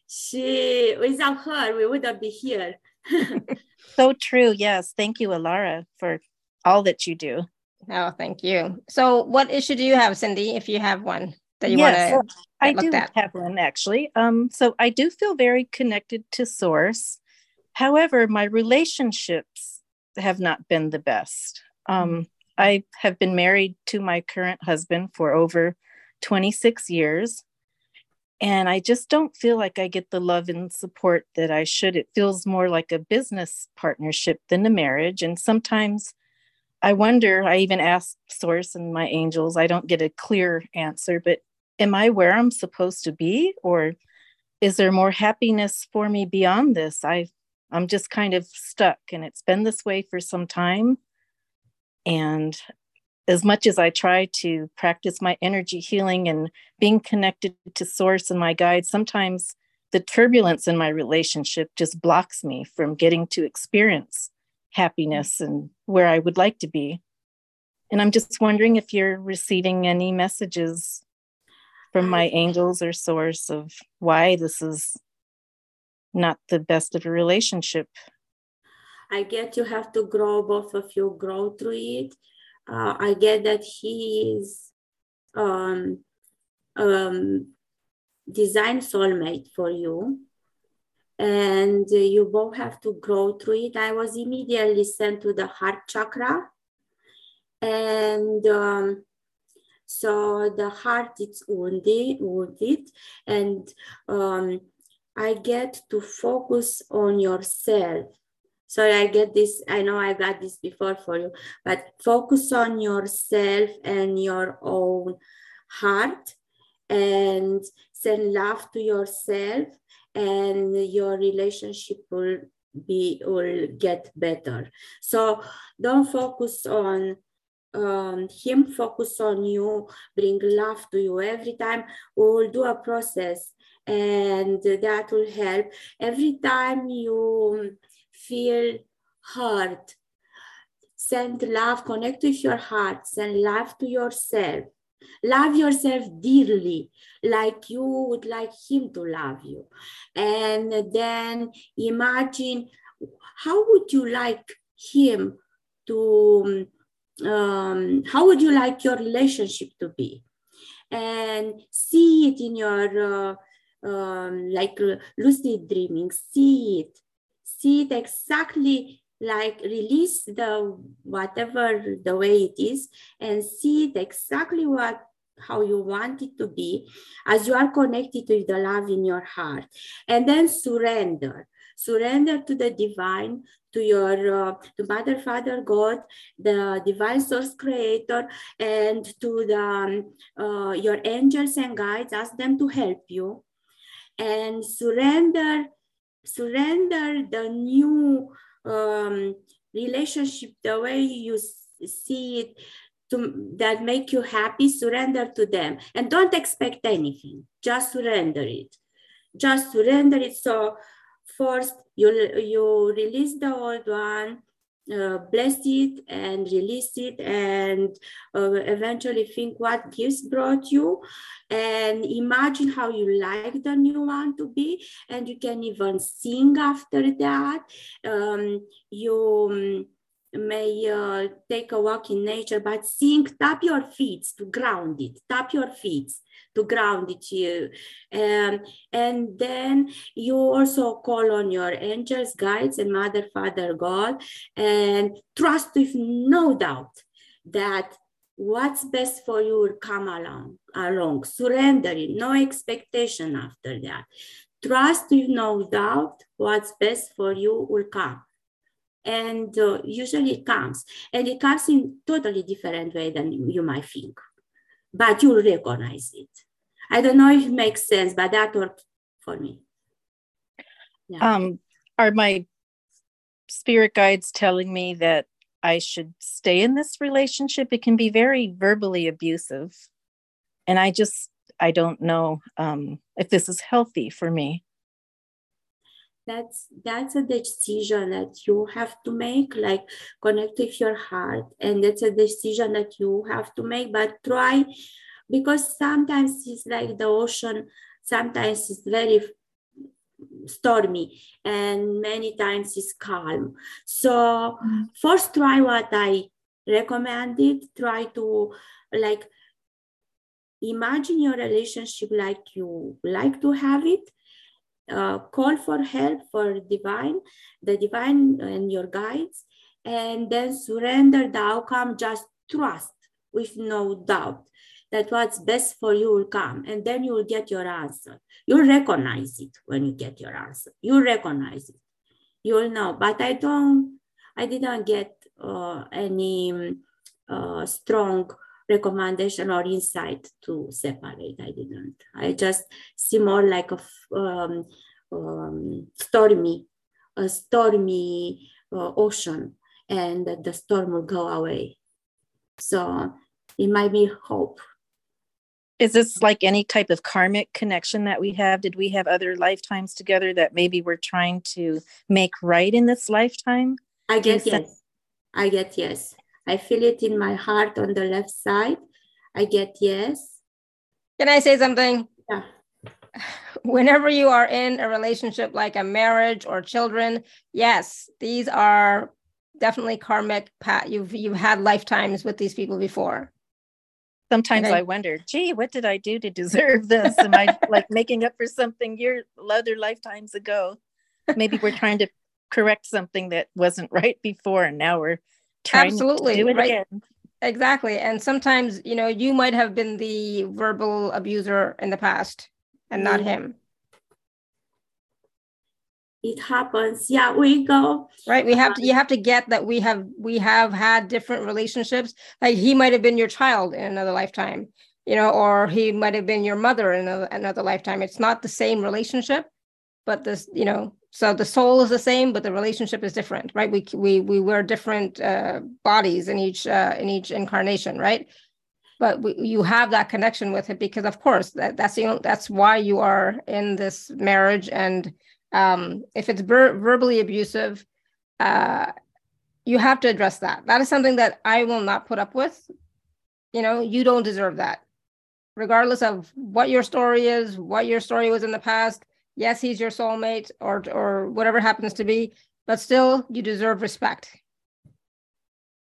she without her we wouldn't be here. so true. Yes. Thank you, Alara, for all that you do. Oh, thank you. So, what issue do you have, Cindy, if you have one that you yes, want to? I do at? have one actually. Um, so I do feel very connected to Source. However, my relationships have not been the best. Um. I have been married to my current husband for over 26 years. And I just don't feel like I get the love and support that I should. It feels more like a business partnership than a marriage. And sometimes I wonder, I even ask Source and my angels, I don't get a clear answer, but am I where I'm supposed to be? Or is there more happiness for me beyond this? I I'm just kind of stuck and it's been this way for some time. And as much as I try to practice my energy healing and being connected to source and my guide, sometimes the turbulence in my relationship just blocks me from getting to experience happiness and where I would like to be. And I'm just wondering if you're receiving any messages from my angels or source of why this is not the best of a relationship. I get you have to grow, both of you grow through it. Uh, I get that he is um, um, design soulmate for you and you both have to grow through it. I was immediately sent to the heart chakra, and um, so the heart is wounded, wounded, and um, I get to focus on yourself. So I get this. I know I got this before for you, but focus on yourself and your own heart, and send love to yourself and your relationship will be will get better. So don't focus on um, him focus on you bring love to you every time. We will do a process and that will help. Every time you feel hurt send love connect with your heart send love to yourself Love yourself dearly, like you would like him to love you. And then imagine how would you like him to, um, how would you like your relationship to be? and see it in your uh, um, like lucid dreaming see it see it exactly like release the whatever the way it is and see it exactly what how you want it to be as you are connected to the love in your heart. And then surrender. Surrender to the divine to your uh, to mother father god the divine source creator and to the um, uh, your angels and guides ask them to help you. And surrender surrender the new um, relationship the way you see it to, that make you happy surrender to them. And don't expect anything. Just surrender it. Just surrender it. So first you you release the old one uh, bless it and release it and uh, eventually think what gifts brought you. And imagine how you like the new one to be. And you can even sing after that. Um, you um, may uh, take a walk in nature but sing tap your feet to ground it tap your feet to ground it you um, and then you also call on your angels guides and mother father god and trust with no doubt that what's best for you will come along along. Surrender it no expectation after that. Trust with no doubt what's best for you will come and uh, usually it comes. And it comes in totally different way than you might think. But you'll recognize it. I don't know if it makes sense but that worked for me. Yeah. um are my spirit guides telling me that i should stay in this relationship? It can be very verbally abusive. And i just i don't know um, if this is healthy for me that's that's a decision that you have to make like connect with your heart. And that's a decision that you have to make but try because sometimes it's like the ocean sometimes it's very stormy and many times it's calm. So first try what i recommended. Try to like imagine your relationship like you like to have it uh, call for help for divine, the divine and your guides, and then surrender the outcome, just trust with no doubt that what's best for you will come and then you will get your answer. You'll recognize it when you get your answer. You'll recognize it. You'll know. But I don't, I didn't get uh, any uh, strong recommendation or insight to separate. I didn't. I just see more like a um, um, stormy, a stormy uh, ocean, and the storm will go away. So it might be hope. Is this like any type of karmic connection that we have? Did we have other lifetimes together that maybe we're trying to make right in this lifetime? I guess yes. I get yes. I feel it in my heart on the left side. I get yes. Can I say something? Yeah. Whenever you are in a relationship like a marriage or children, yes, these are definitely karmic pat. You've you've had lifetimes with these people before. Sometimes I, I wonder, gee, what did I do to deserve this? Am I like making up for something year other lifetimes ago? Maybe we're trying to correct something that wasn't right before, and now we're trying Absolutely, to do it right. again. Exactly. And sometimes, you know, you might have been the verbal abuser in the past and not mm-hmm. him. It happens. Yeah, we go. Right. We have to you have to get that we have we have had different relationships. Like he might have been your child in another lifetime, you know, or he might have been your mother in another, another lifetime. It's not the same relationship, but this, you know, so the soul is the same but the relationship is different right? We we we wear different uh, bodies in each uh, in each incarnation right? But we, you have that connection with it because of course that that's the only, that's why you are in this marriage. And um, if it's ver- verbally abusive uh, you have to address that. That is something that i will not put up with. You know you don't deserve that. Regardless of what your story is what your story was in the past yes, he's your soulmate or or whatever happens to be, but still you deserve respect.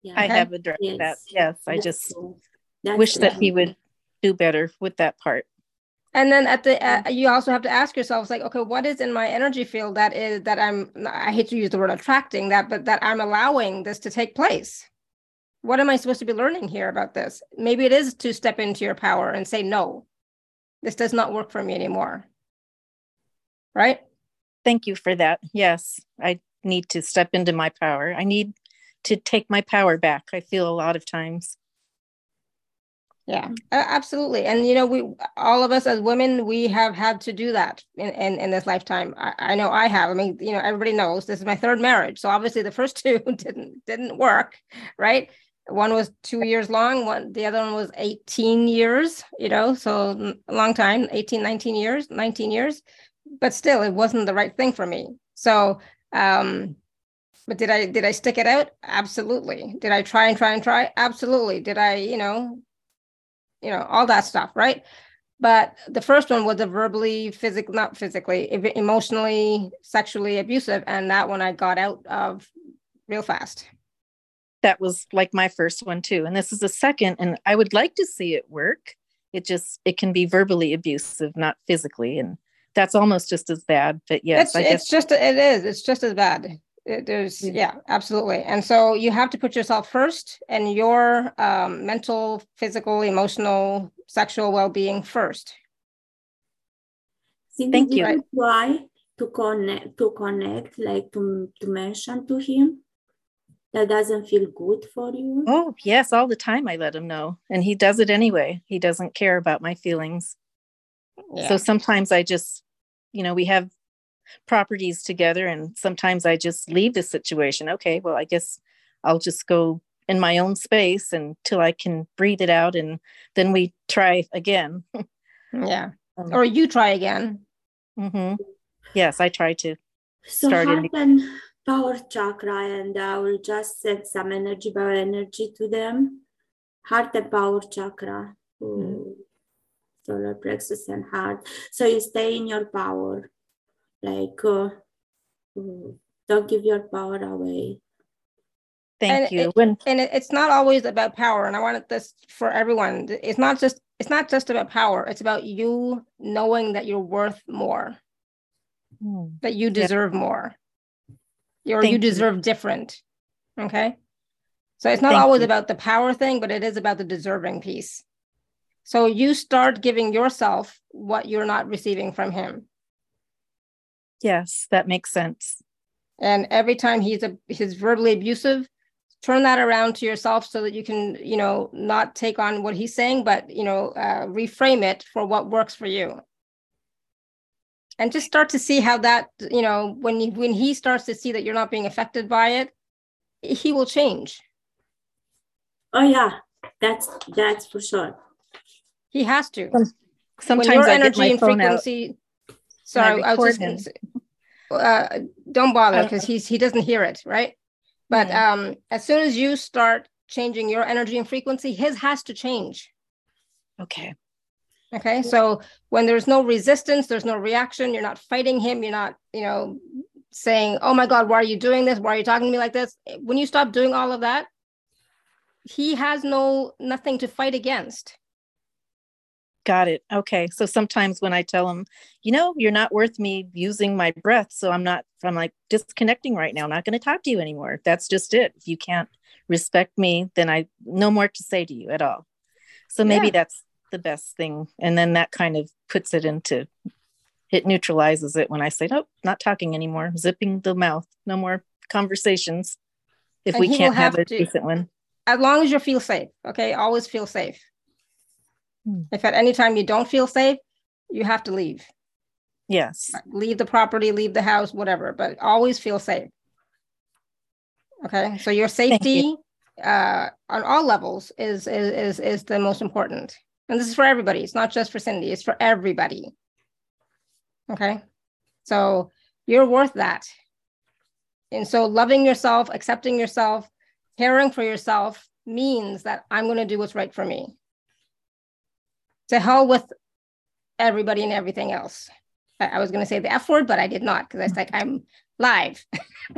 Yeah, I have addressed yes. that. Yes, I just wish that he would do better with that part. And then at the uh, you also have to ask yourself like okay what is in my energy field that is that i'm i hate to use the word attracting that but that i'm allowing this to take place? What am i supposed to be learning here about this? Maybe it is to step into your power and say no this does not work for me anymore right? Thank you for that. Yes i need to step into my power. I need to take my power back i feel a lot of times. Yeah absolutely. And you know we all of us as women we have had to do that in in, in this lifetime. I, I, know i have. I mean you know everybody knows this is my third marriage so obviously the first two didn't didn't work right? One was two years long one the other one was 18 years you know so mm, a long time 18 19 years 19 years but still it wasn't the right thing for me so um but did i did i stick it out absolutely did i try and try and try absolutely did i you know you know, all that stuff, right? But the first one was a verbally, physical, not physically, emotionally, sexually abusive. And that one I got out of real fast. That was like my first one too. And this is the second. And I would like to see it work. It just, it can be verbally abusive, not physically. And that's almost just as bad. But yes, it's, I guess. It's just, it is, it's just as bad it, there's yeah absolutely and so you have to put yourself first and your um, mental physical emotional sexual well-being first Cindy, thank you right. try to connect to connect like to, to mention to him that doesn't feel good for you oh yes all the time i let him know and he does it anyway he doesn't care about my feelings yeah. so sometimes i just you know we have properties together and sometimes i just leave the situation. Okay well i guess i'll just go in my own space until i can breathe it out and then we try again. Yeah. Um, or you try again. Mm-hmm. yes i try to so start heart in- and power chakra and i will just send some energy by energy to them? Heart and power chakra. Mm-hmm. Solar plexus and heart so you stay in your power like uh, don't give your power away thank and you it, when and it's not always about power and i wanted this for everyone it's not just it's not just about power it's about you knowing that you're worth more hmm. that you deserve yeah. more or you deserve you. different okay so it's not thank always you. about the power thing but it is about the deserving piece so you start giving yourself what you're not receiving from him Yes, that makes sense. And every time he's a he's verbally abusive, turn that around to yourself so that you can, you know, not take on what he's saying, but you know, uh, reframe it for what works for you. And just start to see how that, you know, when you, when he starts to see that you're not being affected by it, he will change. Oh yeah, that's that's for sure. He has to. Sometimes I energy and frequency. Sorry, I was just uh, don't bother because he's he doesn't hear it, right? But mm-hmm. um, as soon as you start changing your energy and frequency, his has to change. Okay. Okay. So when there's no resistance, there's no reaction, you're not fighting him, you're not, you know, saying, Oh my God, why are you doing this? Why are you talking to me like this? When you stop doing all of that, he has no nothing to fight against. Got it. Okay. So sometimes when I tell them, you know, you're not worth me using my breath. So I'm not, I'm like disconnecting right now, not going to talk to you anymore. That's just it. If you can't respect me, then I no more to say to you at all. So maybe yeah. that's the best thing. And then that kind of puts it into, it neutralizes it when I say, nope, not talking anymore, zipping the mouth, no more conversations if and we can't have, have a to, decent one. As long as you feel safe. Okay. Always feel safe. Hmm. If at any time you don't feel safe, you have to leave. Yes. Leave the property, leave the house, whatever, but always feel safe. Okay. So your safety you. uh, on all levels is, is is is the most important. And this is for everybody. It's not just for Cindy, it's for everybody. Okay. So you're worth that. And so loving yourself, accepting yourself, caring for yourself means that I'm going to do what's right for me to hell with everybody and everything else. I, I was going to say the F word, but I did not because I was like, I'm live.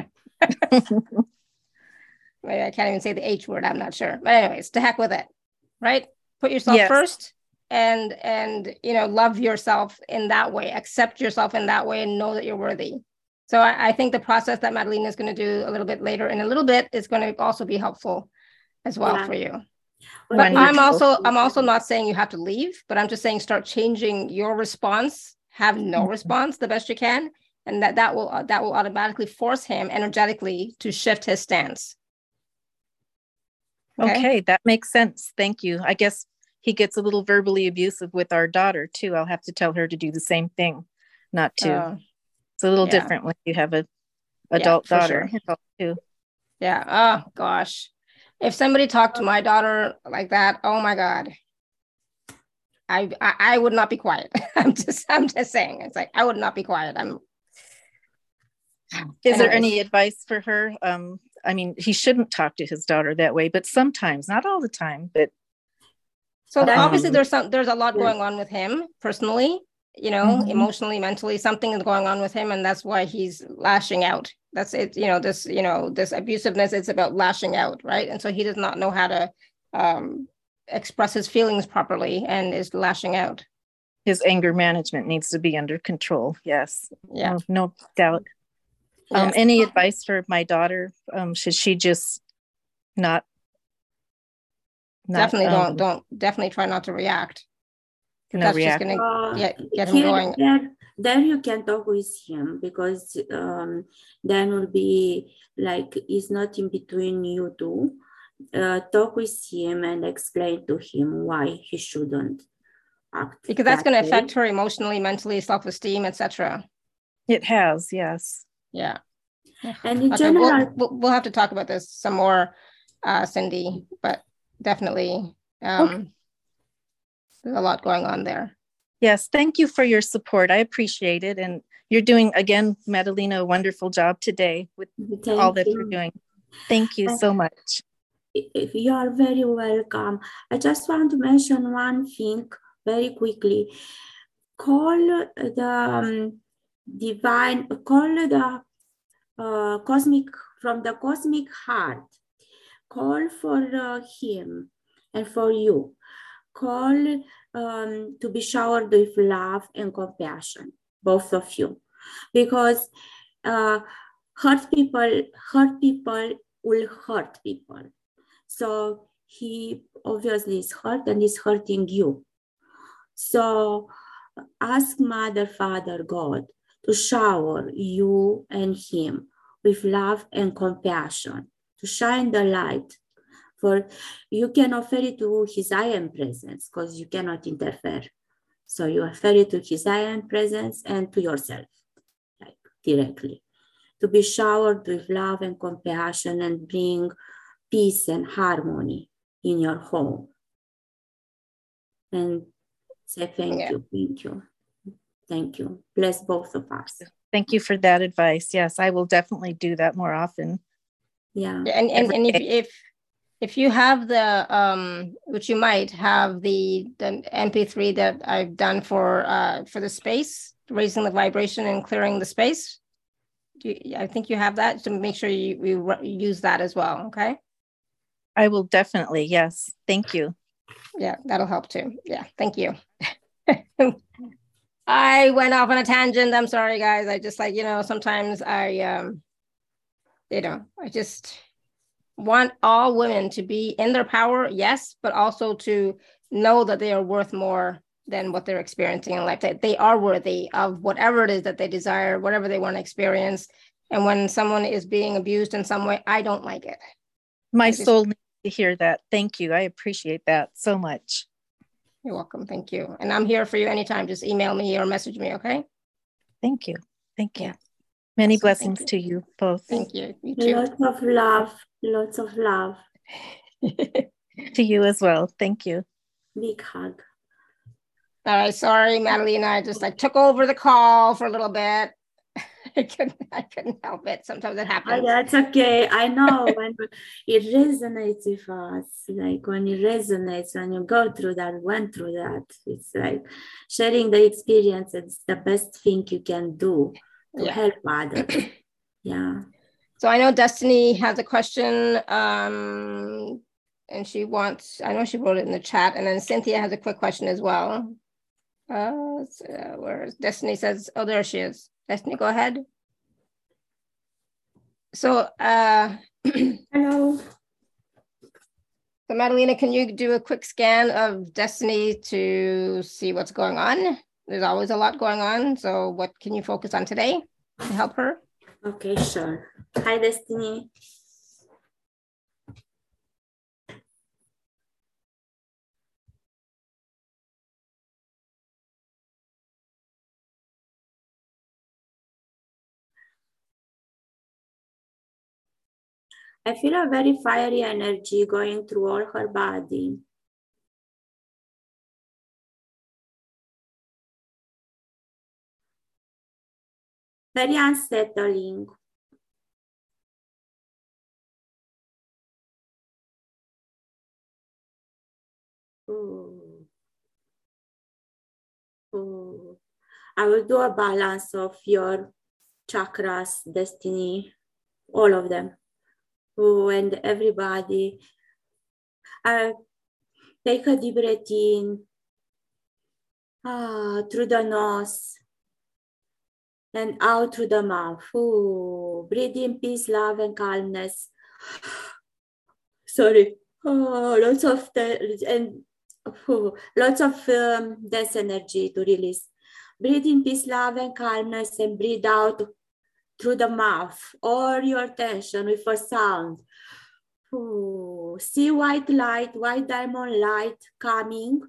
Maybe I can't even say the H word. I'm not sure. But anyways, to heck with it, right? Put yourself yes. first and and you know love yourself in that way accept yourself in that way and know that you're worthy so i, I think the process that madelina is going to do a little bit later in a little bit is going to also be helpful as well yeah. for you but i'm also i'm also not saying you have to leave but i'm just saying start changing your response have no mm-hmm. response the best you can and that that will that will automatically force him energetically to shift his stance. Okay? okay that makes sense. Thank you. I guess he gets a little verbally abusive with our daughter too. I'll have to tell her to do the same thing not to. Uh, it's a little yeah. different when you have a adult yeah, daughter sure. too. Yeah oh gosh if somebody talked to my daughter like that oh my god I, I, I would not be quiet. I'm just I'm just saying. It's like I would not be quiet. I'm is there any advice for her? Um, I mean, he shouldn't talk to his daughter that way, but sometimes, not all the time, but so um, obviously there's some there's a lot going on with him personally, you know, mm-hmm. emotionally, mentally, something is going on with him, and that's why he's lashing out. That's it, you know, this, you know, this abusiveness, it's about lashing out, right? And so he does not know how to um express his feelings properly and is lashing out. His anger management needs to be under control. Yes. Yeah. No, no doubt. Um, any advice for my daughter? Um, should she just not? not definitely um, don't don't definitely try not to react. No That's react. just gonna uh, get, get him going. There, there you can talk with him because um, then will be like it's not in between you two. Uh, talk with him and explain to him why he shouldn't act. Because that's that going to affect her emotionally, mentally, self-esteem, etc. It has, yes. Yeah. And in okay, general, we'll, we'll, have to talk about this some more, uh, Cindy, but definitely um, okay. there's a lot going on there. Yes, thank you for your support. I appreciate it. And you're doing, again, Madelina, a wonderful job today with thank all that you. you're doing. Thank you so much. You are very welcome. I just want to mention one thing very quickly. Call the um, divine, call the uh, cosmic, from the cosmic heart, call for uh, him and for you. Call um, to be showered with love and compassion, both of you. Because uh, hurt people, hurt people will hurt people. So he obviously is hurt and is hurting you. So ask Mother, Father, God to shower you and him with love and compassion, to shine the light. For you can offer it to his I am presence because you cannot interfere. So you offer it to his I am presence and to yourself, like directly. To be showered with love and compassion and bring peace and harmony in your home. And say thank yeah. you, thank you. Thank you. Bless both of us. Thank you for that advice. Yes, I will definitely do that more often. Yeah. And and, and if, if if you have the um which you might have the the mp3 that i've done for uh for the space raising the vibration and clearing the space you, i think you have that to so make sure you, you use that as well okay i will definitely yes thank you yeah that'll help too yeah thank you I went off on a tangent. I'm sorry, guys. I just like, you know, sometimes I, um, you know, I just want all women to be in their power, yes, but also to know that they are worth more than what they're experiencing in life. That they are worthy of whatever it is that they desire, whatever they want to experience. And when someone is being abused in some way, I don't like it. My just, soul needs to hear that. Thank you. I appreciate that so much. You're welcome. Thank you. And I'm here for you anytime. Just email me or message me, okay? Thank you. Thank you. Many awesome. blessings you. to you both. Thank you. You too. Lots of love. Lots of love. to you as well. Thank you. Big hug. All right. Sorry, Madelina. I just like took over the call for a little bit. I couldn't, I couldn't help it. Sometimes it oh, happens. Oh, that's okay. I know when it resonates with us, like when it resonates, when you go through that, went through that, it's like sharing the experience. It's the best thing you can do to yeah. help others. yeah. So I know Destiny has a question. Um, and she wants, I know she wrote it in the chat, and then Cynthia has a quick question as well. Uh, uh where Destiny says, oh, there she is. Destiny, go ahead. So, uh, hello. So Madelina, can you do a quick scan of Destiny to see what's going on? There's always a lot going on. So what can you focus on today to help her? Okay, sure. Hi, Destiny. I feel a very fiery energy going through all her body. Very unsettling. Ooh. Ooh. I will do a balance of your chakras, destiny, all of them and everybody. Uh, take a deep breath in ah, through the nose and out through the mouth. Ooh, breathe in peace, love, and calmness. Sorry. Oh, lots of the, and lots of um, dense energy to release. Breathe in peace, love, and calmness, and breathe out through the mouth or your tension with a sound. Ooh, see white light, white diamond light coming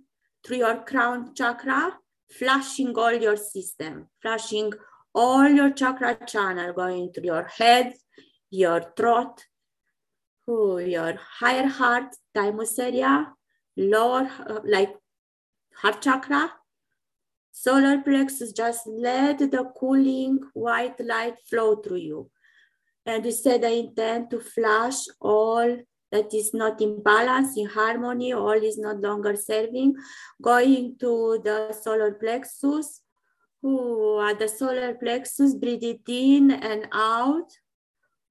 through your crown chakra, flushing all your system, flashing all your chakra channel going through your head, your throat, ooh, your higher heart, thymus area, lower, uh, like heart chakra, Solar plexus, just let the cooling white light flow through you. And we said I intend to flush all that is not in balance, in harmony, all is not longer serving, going to the solar plexus. Ooh, at the solar plexus, breathe it in and out.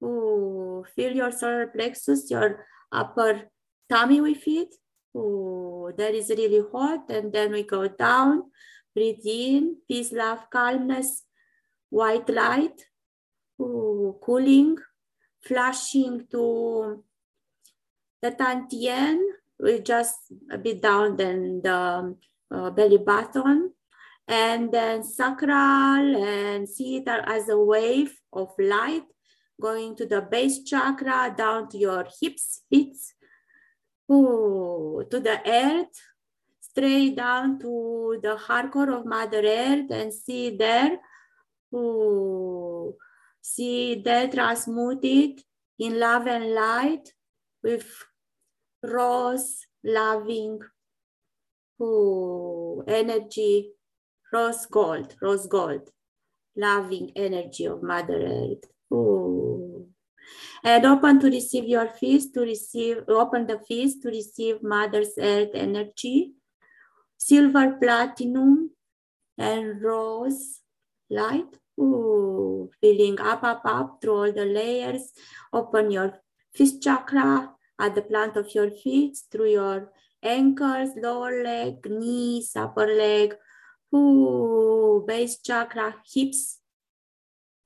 Ooh, feel your solar plexus, your upper tummy with it. Ooh, that is really hot. And then we go down Breathe in, peace, love, calmness, white light, ooh, cooling, flashing to the Tantien, we just a bit down than the uh, belly button, and then sacral, and see it as a wave of light going to the base chakra, down to your hips, feet, to the earth, straight down to the hardcore of Mother Earth and see there, ooh, see there transmuted in love and light with rose loving ooh, energy, rose gold, rose gold, loving energy of Mother Earth. Ooh. And open to receive your feast, to receive, open the feast to receive Mother's Earth energy silver platinum and rose light. Ooh, filling up, up, up through all the layers. Open your fifth chakra at the plant of your feet, through your ankles, lower leg, knees, upper leg, ooh, base chakra, hips.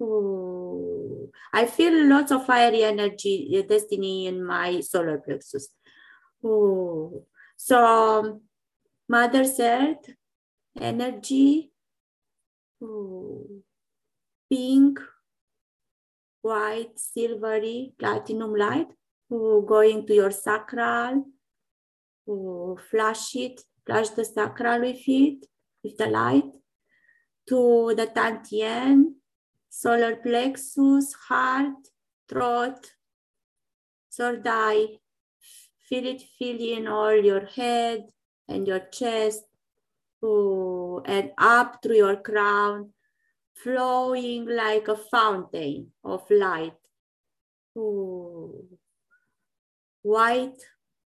Ooh. I feel lots of fiery energy, uh, destiny in my solar plexus. Ooh. So um, Mother Earth, energy, ooh, pink, white, silvery, platinum light, ooh, going to your sacral, ooh, flash it, flash the sacral with it, with the light, to the Tantien, solar plexus, heart, throat, eye. Feel it fill in all your head, and your chest, ooh, and up through your crown, flowing like a fountain of light. Ooh. White,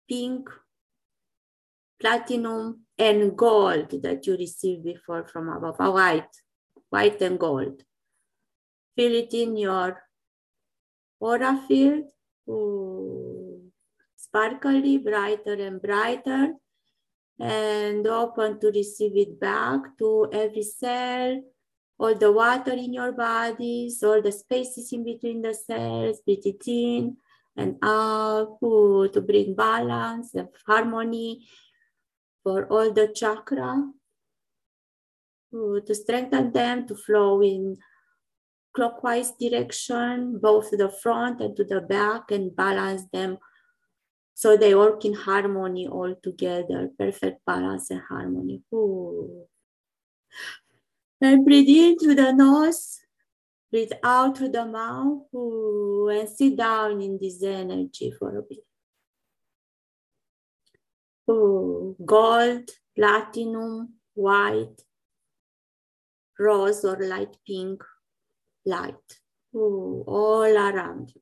pink, platinum, and gold that you received before from above. A white, white and gold. Feel it in your aura field. Ooh. sparkly, brighter and brighter, and open to receive it back to every cell, all the water in your bodies, all the spaces in between the cells, breathe it in and out to bring balance and harmony for all the chakra, to strengthen them to flow in clockwise direction, both to the front and to the back, and balance them so they work in harmony all together, perfect balance and harmony. Ooh. And breathe in through the nose, breathe out through the mouth, Ooh. and sit down in this energy for a bit. Gold, platinum, white, rose or light pink, light Ooh, all around you,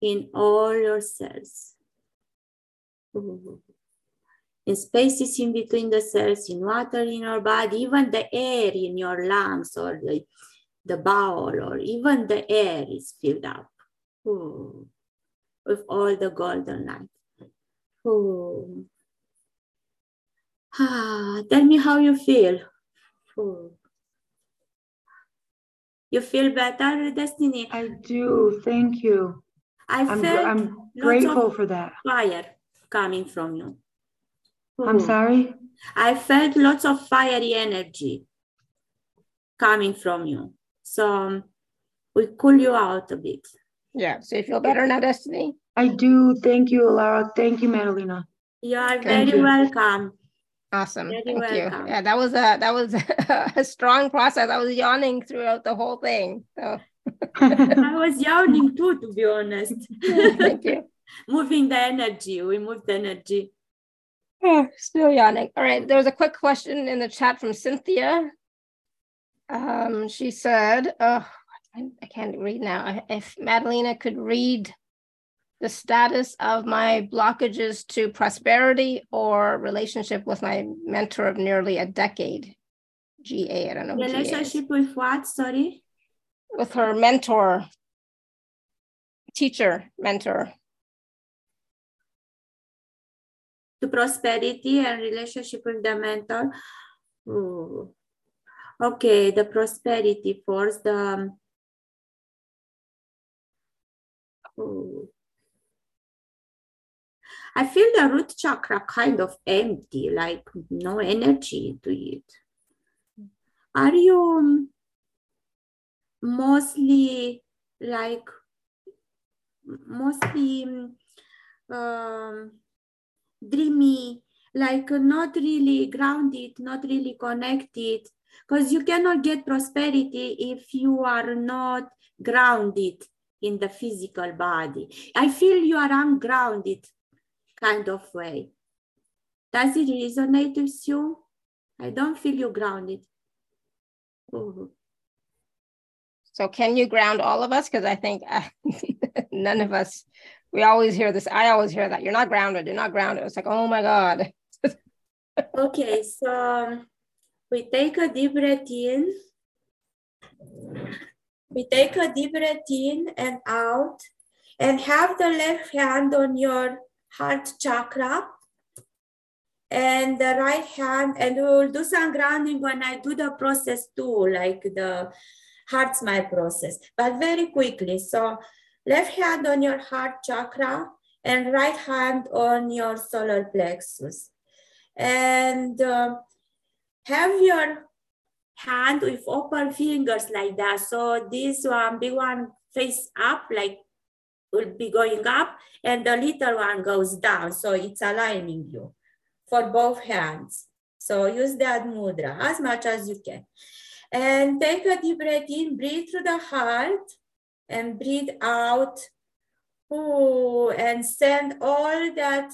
in all your cells. Ooh. In spaces in between the cells, in water in your body, even the air in your lungs or the, the bowel or even the air is filled up Ooh. with all the golden light. Ooh. Ah, tell me how you feel. Ooh. You feel better, Destiny? I do. Thank you. I I'm, felt I'm grateful for that. fire coming from you. I'm Ooh. sorry. I felt lots of fiery energy coming from you. So um, we cool you out a bit. Yeah. So you feel better now, Destiny? I do. Thank you, Lara. Thank you, Madelina. You are Thank very you. welcome. Awesome. Very Thank you. Yeah, that was a that was a strong process. I was yawning throughout the whole thing. So I was yawning too, to be honest. thank you. Moving the energy. We moved the energy. Oh, still yawning. All right. There was a quick question in the chat from Cynthia. Um, she said, oh, I, I can't read now. If Madelina could read the status of my blockages to prosperity or relationship with my mentor of nearly a decade. GA, I don't know. what GA is. Relationship with what? Sorry. With her mentor, teacher, mentor. To prosperity and relationship with the mentor. Ooh. Okay, the prosperity force, the um. I feel the root chakra kind of empty, like no energy to it. Are you um, mostly like mostly um, dreamy, like not really grounded, not really connected? Because you cannot get prosperity if you are not grounded in the physical body. I feel you are ungrounded kind of way. Does it resonate with you? I don't feel you grounded. Ooh. So can you ground all of us? Because I think none of us, we always hear this. I always hear that you're not grounded. You're not grounded. It's like, oh my God. Okay, so we take a deep breath in. We take a deep breath in and out and have the left hand on your heart chakra and the right hand and we will do some grounding when I do the process too, like the heart smile process, but very quickly. So left hand on your heart chakra and right hand on your solar plexus. And um, have your hand with open fingers like that. So this one, big one face up, like will be going up, and the little one goes down. So it's aligning you for both hands. So use that mudra as much as you can. And take a deep breath in, breathe through the heart, and breathe out. Ooh, and send all that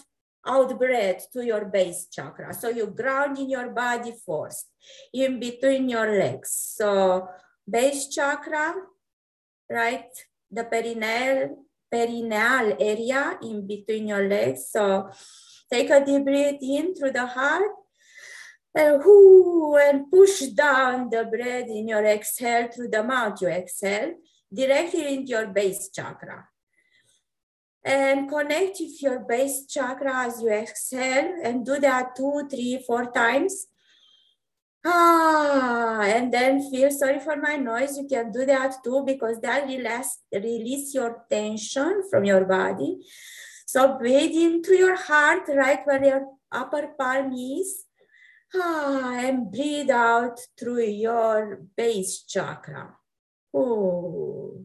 out breath to your base chakra. So you ground in your body first, in between your legs. So base chakra, right? The perineal, perineal area in between your legs. So take a deep breath in through the heart. And, whoo, and push down the breath in your exhale through the mouth. You exhale directly into your base chakra. and connect with your base chakra as you exhale and do that two, three, four times. Ah, and then feel sorry for my noise. You can do that too because that release, release your tension from your body. So breathe into your heart, right where your upper palm is. Ah, and breathe out through your base chakra. Oh.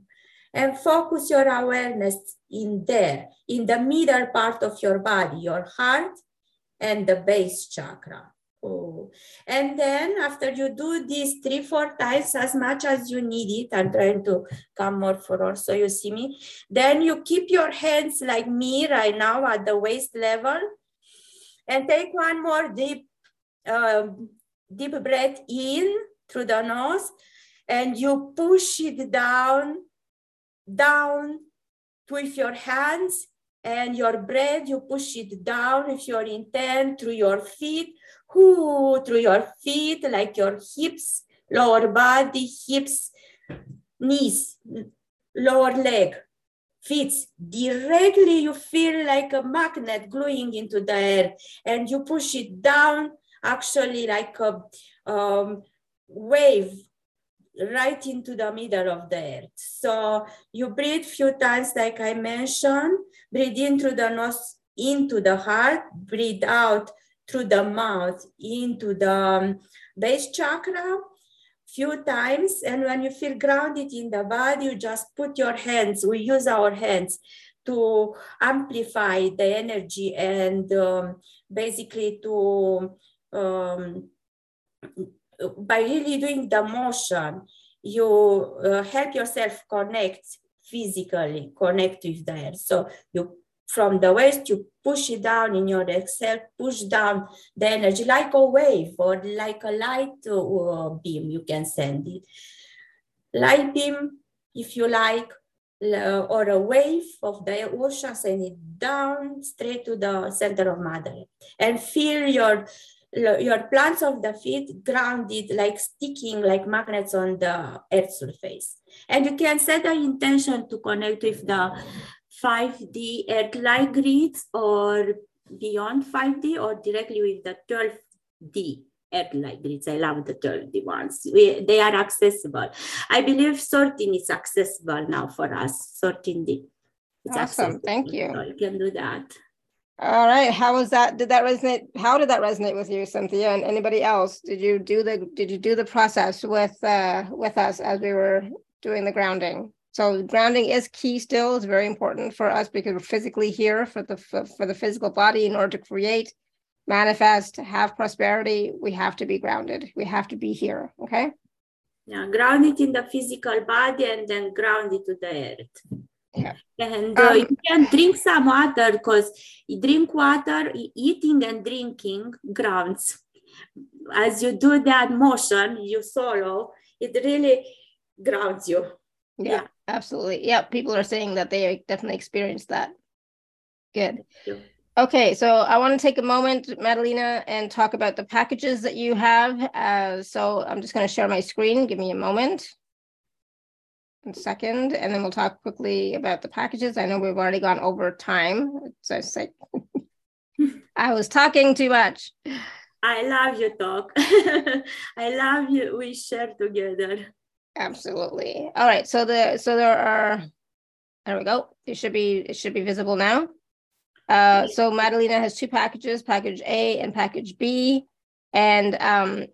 And focus your awareness in there, in the middle part of your body, your heart and the base chakra. Oh. And then after you do this three, four times as much as you need it, I'm trying to come more forward so you see me. Then you keep your hands like me right now at the waist level and take one more deep, uh, deep breath in through the nose and you push it down, down with your hands and your breath, you push it down with your intent through your feet, whoo, through your feet, like your hips, lower body, hips, knees, lower leg, feet. Directly, you feel like a magnet gluing into the air, and you push it down, actually, like a um, wave right into the middle of the earth. So you breathe few times, like I mentioned, breathe in through the nose into the heart, breathe out through the mouth into the um, base chakra few times. And when you feel grounded in the body, you just put your hands, we use our hands to amplify the energy and um, basically to um, by really doing the motion, you uh, help yourself connect physically, connect with the air. So you from the waist, you push it down in your exhale, push down the energy like a wave or like a light uh, beam, you can send it. Light beam, if you like, uh, or a wave of the ocean, send it down straight to the center of Mother and feel your your plants of the feet grounded like sticking like magnets on the earth surface and you can set the intention to connect with the 5d earth light grids or beyond 5d or directly with the 12d earth light grids i love the 12d ones we, they are accessible i believe 13 is accessible now for us 13d it's awesome thank you so you can do that all right. How was that? Did that resonate? How did that resonate with you, Cynthia, and anybody else? Did you do the Did you do the process with uh, with us as we were doing the grounding? So grounding is key. Still, it's very important for us because we're physically here for the for the physical body. In order to create, manifest, have prosperity, we have to be grounded. We have to be here. Okay. Yeah, grounded in the physical body and then grounded to the earth. Yeah. And uh, um, you can drink some water because you drink water, eating and drinking grounds. As you do that motion, you solo, it really grounds you. Yeah, yeah, absolutely. Yeah, people are saying that they definitely experienced that. Good. Okay, so I want to take a moment, Madelina, and talk about the packages that you have. Uh, so I'm just going to share my screen. Give me a moment second, and then we'll talk quickly about the packages. I know we've already gone over time. So it's like I was talking too much. I love your talk. I love you. We share together. Absolutely. All right. So the so there are there we go. It should be it should be visible now. Uh, so Madelina has two packages, package A and package B. And um,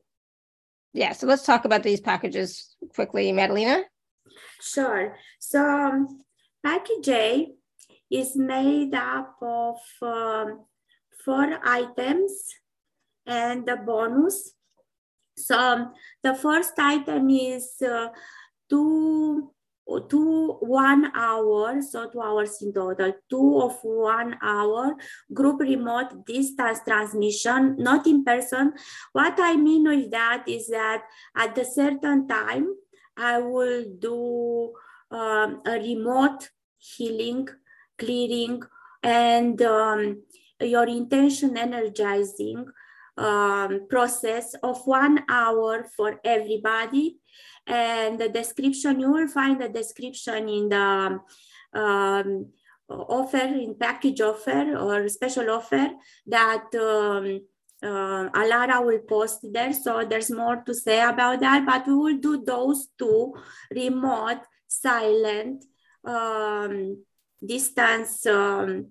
yeah, so let's talk about these packages quickly, Madelina. Sure. So um, package A is made up of um, four items and the bonus. So um, the first item is uh, two, two one hour, so two hours in total, two of one hour group remote distance transmission, not in person. What I mean with that is that at a certain time, I will do um, a remote healing, clearing, and um, your intention energizing um, process of one hour for everybody. And the description, you will find the description in the um, offer in package offer or special offer that um, uh, Alara will post there. So there's more to say about that, but we will do those two remote, silent, um, distance um,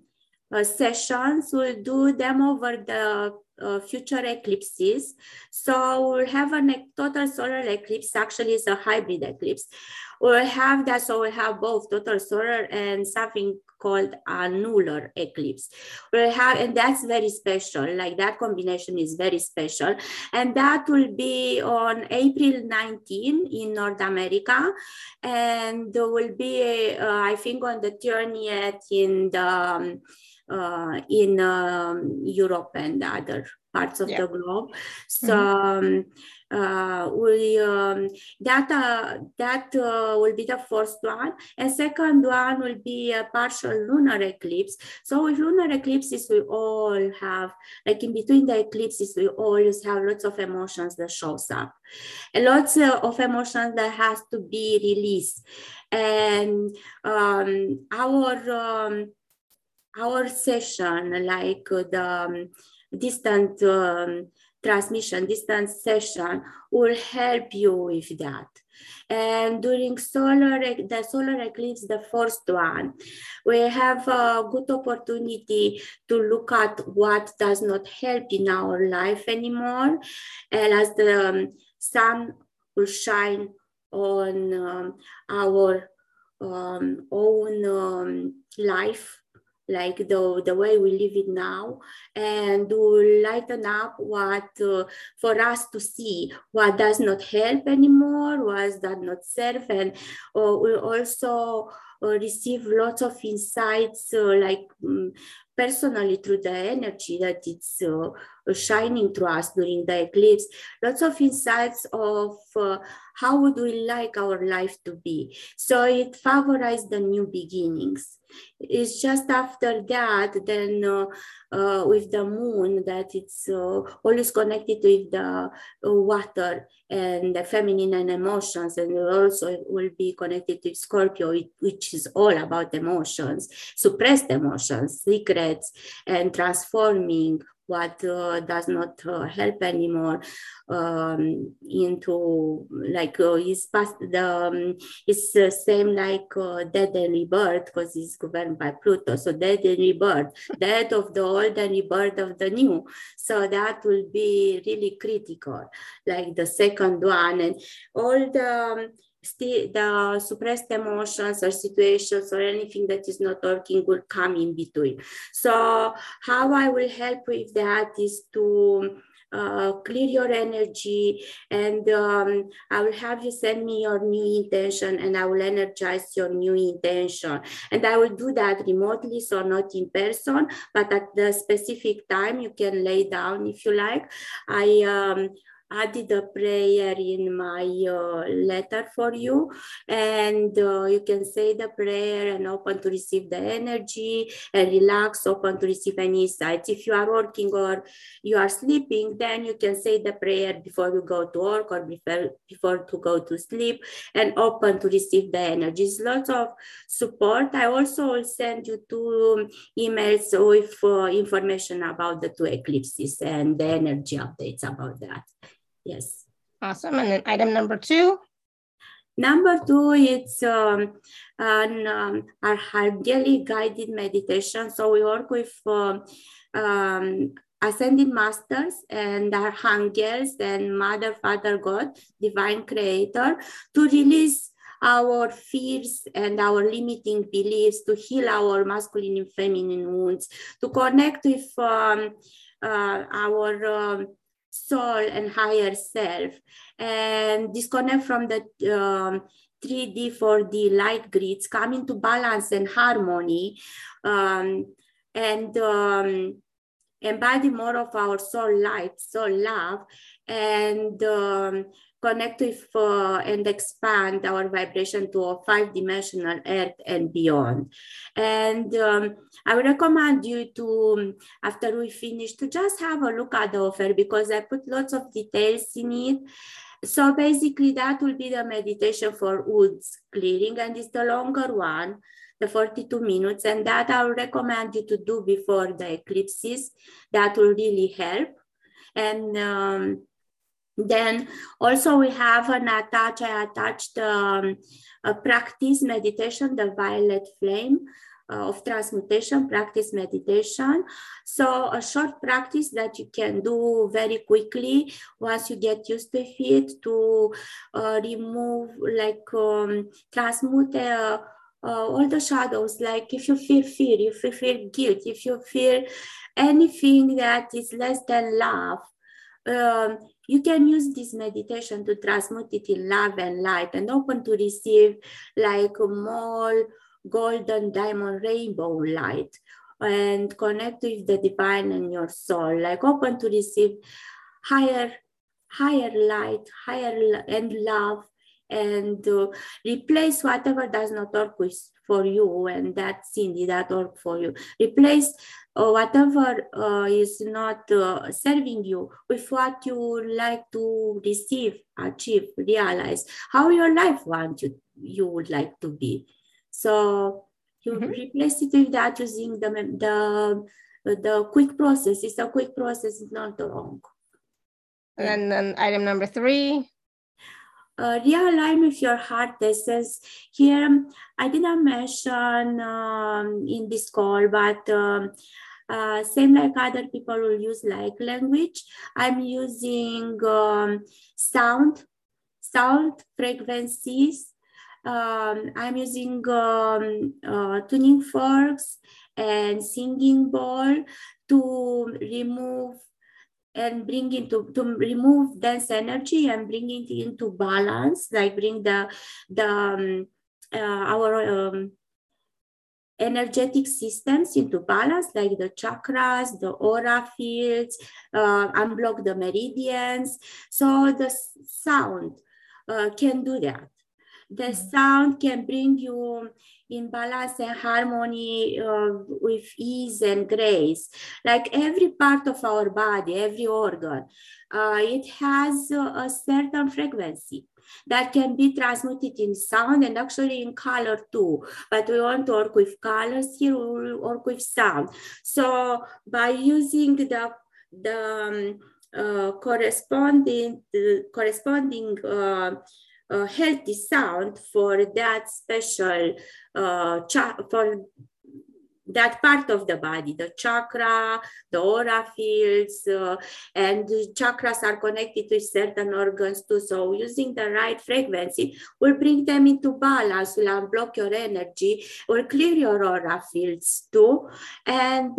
uh, sessions. We'll do them over the uh, future eclipses. So we'll have a total solar eclipse, actually it's a hybrid eclipse. We'll have that, so we'll have both total solar and something called a annular eclipse. We'll have, and that's very special, like that combination is very special. And that will be on April 19 in North America. And there will be, uh, I think on the 30th in the, um, uh, in um, Europe and other parts of yeah. the globe. So mm-hmm. um, uh, we um, that uh, that uh, will be the first one, and second one will be a partial lunar eclipse. So with lunar eclipses, we all have like in between the eclipses, we always have lots of emotions that shows up, and lots of emotions that has to be released, and um, our um, our session, like the um, distant um, transmission, distant session, will help you with that. And during solar, the solar eclipse, the first one, we have a good opportunity to look at what does not help in our life anymore. And as the um, sun will shine on um, our um, own um, life like the, the way we live it now and to lighten up what uh, for us to see what does not help anymore what does not serve and uh, we also uh, receive lots of insights uh, like um, personally through the energy that it's uh, shining through us during the eclipse. Lots of insights of uh, how would we like our life to be. So it favorizes the new beginnings. It's just after that, then uh, uh, with the moon, that it's uh, always connected with the uh, water and the feminine and emotions, and also will be connected with Scorpio, which is all about emotions, suppressed emotions, secrets, and transforming what uh, does not uh, help anymore um, into like uh, is past the um, it's the same like uh, death and rebirth because it's governed by Pluto. So death and rebirth, death of the old and rebirth of the new. So that will be really critical, like the second one and all the um, the suppressed emotions or situations or anything that is not working will come in between. So how I will help with that is to uh, clear your energy and um, I will have you send me your new intention and I will energize your new intention. And I will do that remotely, so not in person, but at the specific time you can lay down if you like. I um, added a prayer in my uh, letter for you. And uh, you can say the prayer and open to receive the energy and relax open to receive any insights if you are working or you are sleeping then you can say the prayer before you go to work or before, before to go to sleep and open to receive the energies lots of support. I also will send you two emails with uh, information about the two eclipses and the energy updates about that Yes. Awesome. And then item number two. Number two, it's um, an um, Archangelic guided meditation. So we work with um, um, ascended masters and archangels and Mother, Father, God, Divine Creator, to release our fears and our limiting beliefs, to heal our masculine and feminine wounds, to connect with um, uh, our um, soul and higher self. And disconnect from the um, 3D, 4D light grids, come into balance and harmony. Um, and um, embody more of our soul light, soul love, and um, connect with uh, and expand our vibration to a five dimensional earth and beyond. And um, I would recommend you to, after we finish, to just have a look at the offer because I put lots of details in it. So basically that will be the meditation for woods clearing and it's the longer one the 42 minutes and that i would recommend you to do before the eclipses. That will really help. And um, then also we have an attach i attached um, a practice meditation the violet flame uh, of transmutation practice meditation. So a short practice that you can do very quickly once you get used to it to uh, remove like um, transmute uh, uh, all the shadows. Like if you feel fear, if you feel guilt, if you feel anything that is less than love, um, you can use this meditation to transmute it in love and light and open to receive like more golden diamond rainbow light and connect with the divine in your soul, like open to receive higher, higher light, higher and love, and uh, replace whatever does not work with for you and that did not work for you. Replace uh, whatever uh, is not uh, serving you with what you like to receive, achieve, realize, how your life want you, you would like to be. So you mm-hmm. replace it with that using the, the, the quick process. It's a quick process, it's not long. And then item number three. Uh, realign with your heart. Is here. I didn't mention um, in this call, but um, uh, same like other people will use like language. I'm using um, sound, sound frequencies um, I'm using um, uh, tuning forks and singing bowl to remove and bring into to remove dense energy and bring it into balance like bring the the um, uh, our um, energetic systems into balance like the chakras the aura fields uh, unblock the meridians. So the sound uh, can do that the sound can bring you in balance and harmony uh, with ease and grace. Like every part of our body, every organ, uh, it has a certain frequency that can be transmitted in sound and actually in color too. But we want to work with colors here, we work with sound. So by using the the um, uh, corresponding corresponding uh, healthy sound for that special uh, for that part of the body, the chakra, the aura fields, uh, and chakras are connected to certain organs too. So using the right frequency will bring them into balance, will unblock your energy, will clear your aura fields too, and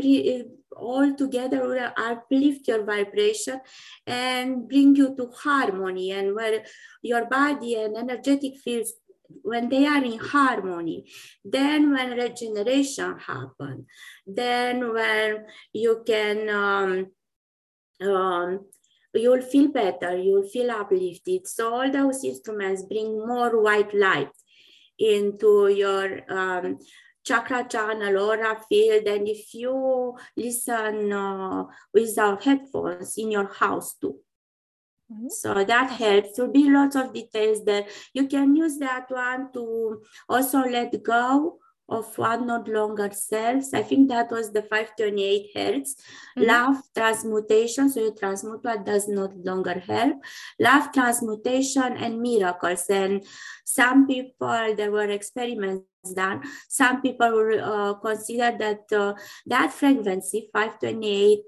all together will uplift your vibration and bring you to harmony and where your body and energetic fields when they are in harmony then when regeneration happen then when you can um, um, you'll feel better you'll feel uplifted. So all those instruments bring more white light into your um, chakra channel aura field. And if you listen uh, without headphones in your house too mm-hmm. so that helps there'll be lots of details there you can use that one to also let go of one not longer selves. I think that was the 528 hertz. Mm-hmm. Love transmutation, so you transmute what does not longer help. Love transmutation and miracles. And some people, there were experiments done. Some people will uh, consider that uh, that frequency, 528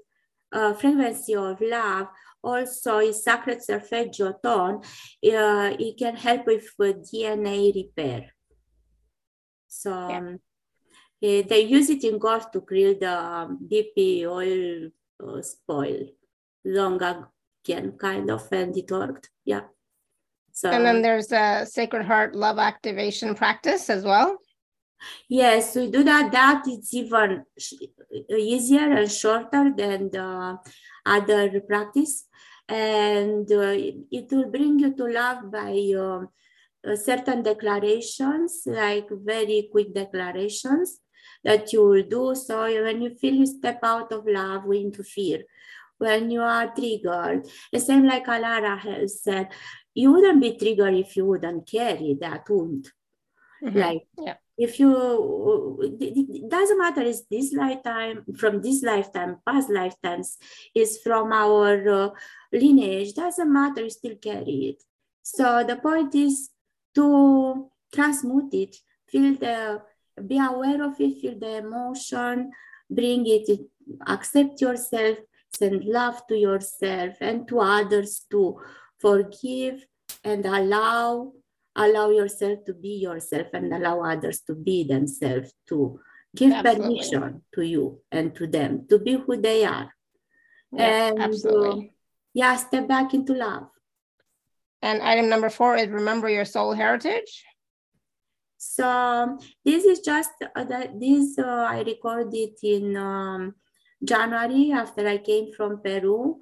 uh, frequency of love, also is sacred solfeggio tone. Uh, it can help with DNA repair. So um, yeah. they use it in Gulf to grill the um, BP oil uh, spoil long again, kind of, and it worked. Yeah. So, and then there's a Sacred Heart love activation practice as well. Yes, we do that. That is even easier and shorter than the other practice. And uh, it will bring you to love by uh, uh, certain declarations, like very quick declarations that you will do. So when you feel you step out of love into fear, when you are triggered, the same like Alara has said, you wouldn't be triggered if you wouldn't carry that wound. Mm-hmm. Like yeah. if you it doesn't matter is this lifetime from this lifetime, past lifetimes, is from our uh, lineage, doesn't matter, you still carry it. So the point is to transmute it, feel the be aware of it, feel the emotion, bring it, accept yourself, send love to yourself and to others to forgive and allow allow yourself to be yourself and allow others to be themselves to give absolutely. permission to you and to them to be who they are. Yeah, and absolutely. Uh, yeah step back into love. And item number four is remember your soul heritage. So this is just uh, that this uh, i recorded in um, january after i came from peru.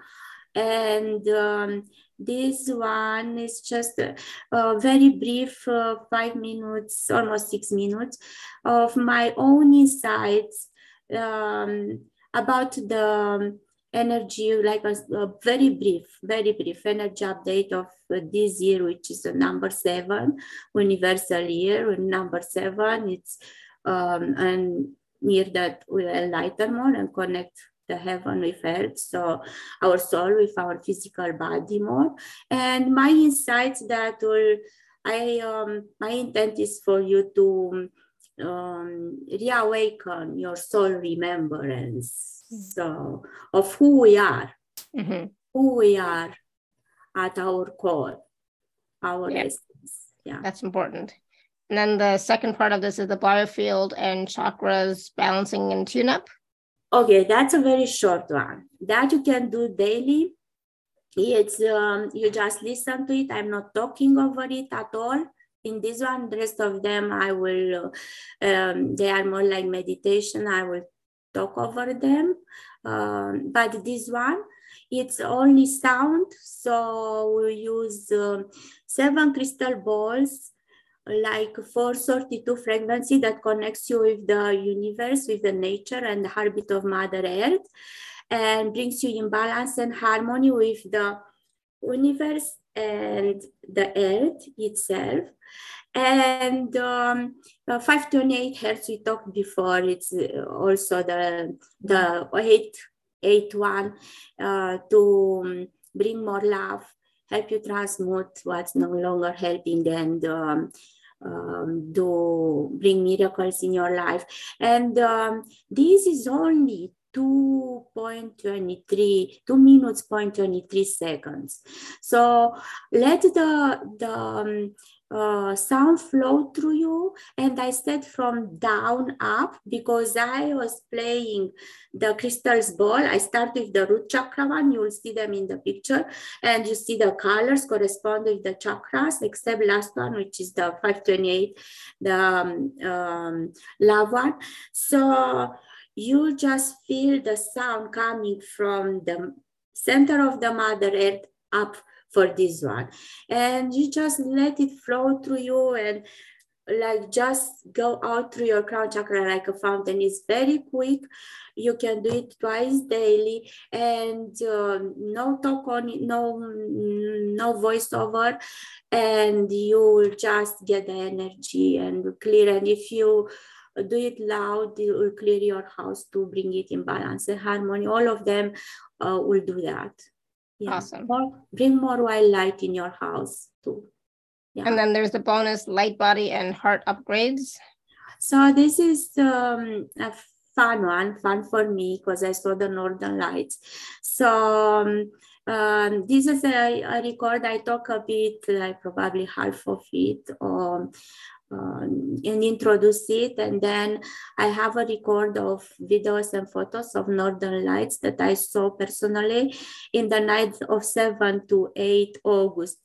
And um, this one is just a, a very brief uh, five minutes, almost six minutes of my own insights um, about the energy, like a, a, very brief, very brief energy update of uh, this year, which is a number seven, universal year. Number seven, it's um, and year that will enlighten more and connect the heaven with earth, so our soul with our physical body more. And my insights that will, I um, my intent is for you to um, reawaken your soul remembrance mm-hmm. so of who we are, mm-hmm. who we are at our core, our yeah. essence. Yeah, that's important. And then the second part of this is the biofield and chakras balancing and tune up. Okay, that's a very short one. That you can do daily. It's um, you just listen to it. I'm not talking over it at all. In this one, the rest of them I will. Um, they are more like meditation. I will talk over them. Um, but this one, it's only sound. So we use um, seven crystal balls like 432 frequency that connects you with the universe, with the nature and the heartbeat of Mother Earth, and brings you in balance and harmony with the universe and the earth itself. And um, 528 hertz we talked before, it's also the, the 8, 8 one uh, to um, bring more love help you transmute what's no longer helping and um, um, do bring miracles in your life. And um, this is only 2.23 2 minutes point 23 seconds so let the the um, uh, sound flow through you. And i said from down up because i was playing the crystals ball i start with the root chakra one. You will see them in the picture. And you see the colors correspond with the chakras except last one which is the 528 the um, um, love one. So you just feel the sound coming from the center of the mother earth up for this one. And you just let it flow through you and like just go out through your crown chakra like a fountain. It's very quick. You can do it twice daily. And uh, no talk on it no no voiceover. And you will just get the energy and clear. And if you do it loud it will clear your house to bring it in balance and harmony. All of them uh, will do that yeah. Awesome. More, bring more white light in your house too. Yeah. And then there's the bonus light body and heart upgrades. So this is um, a fun one, fun for me because I saw the northern lights. So um, um, this is a, a, record. I talk a bit, like probably half of it, um, and introduce it. And then I have a record of videos and photos of Northern Lights that I saw personally in the night of 7 to 8 August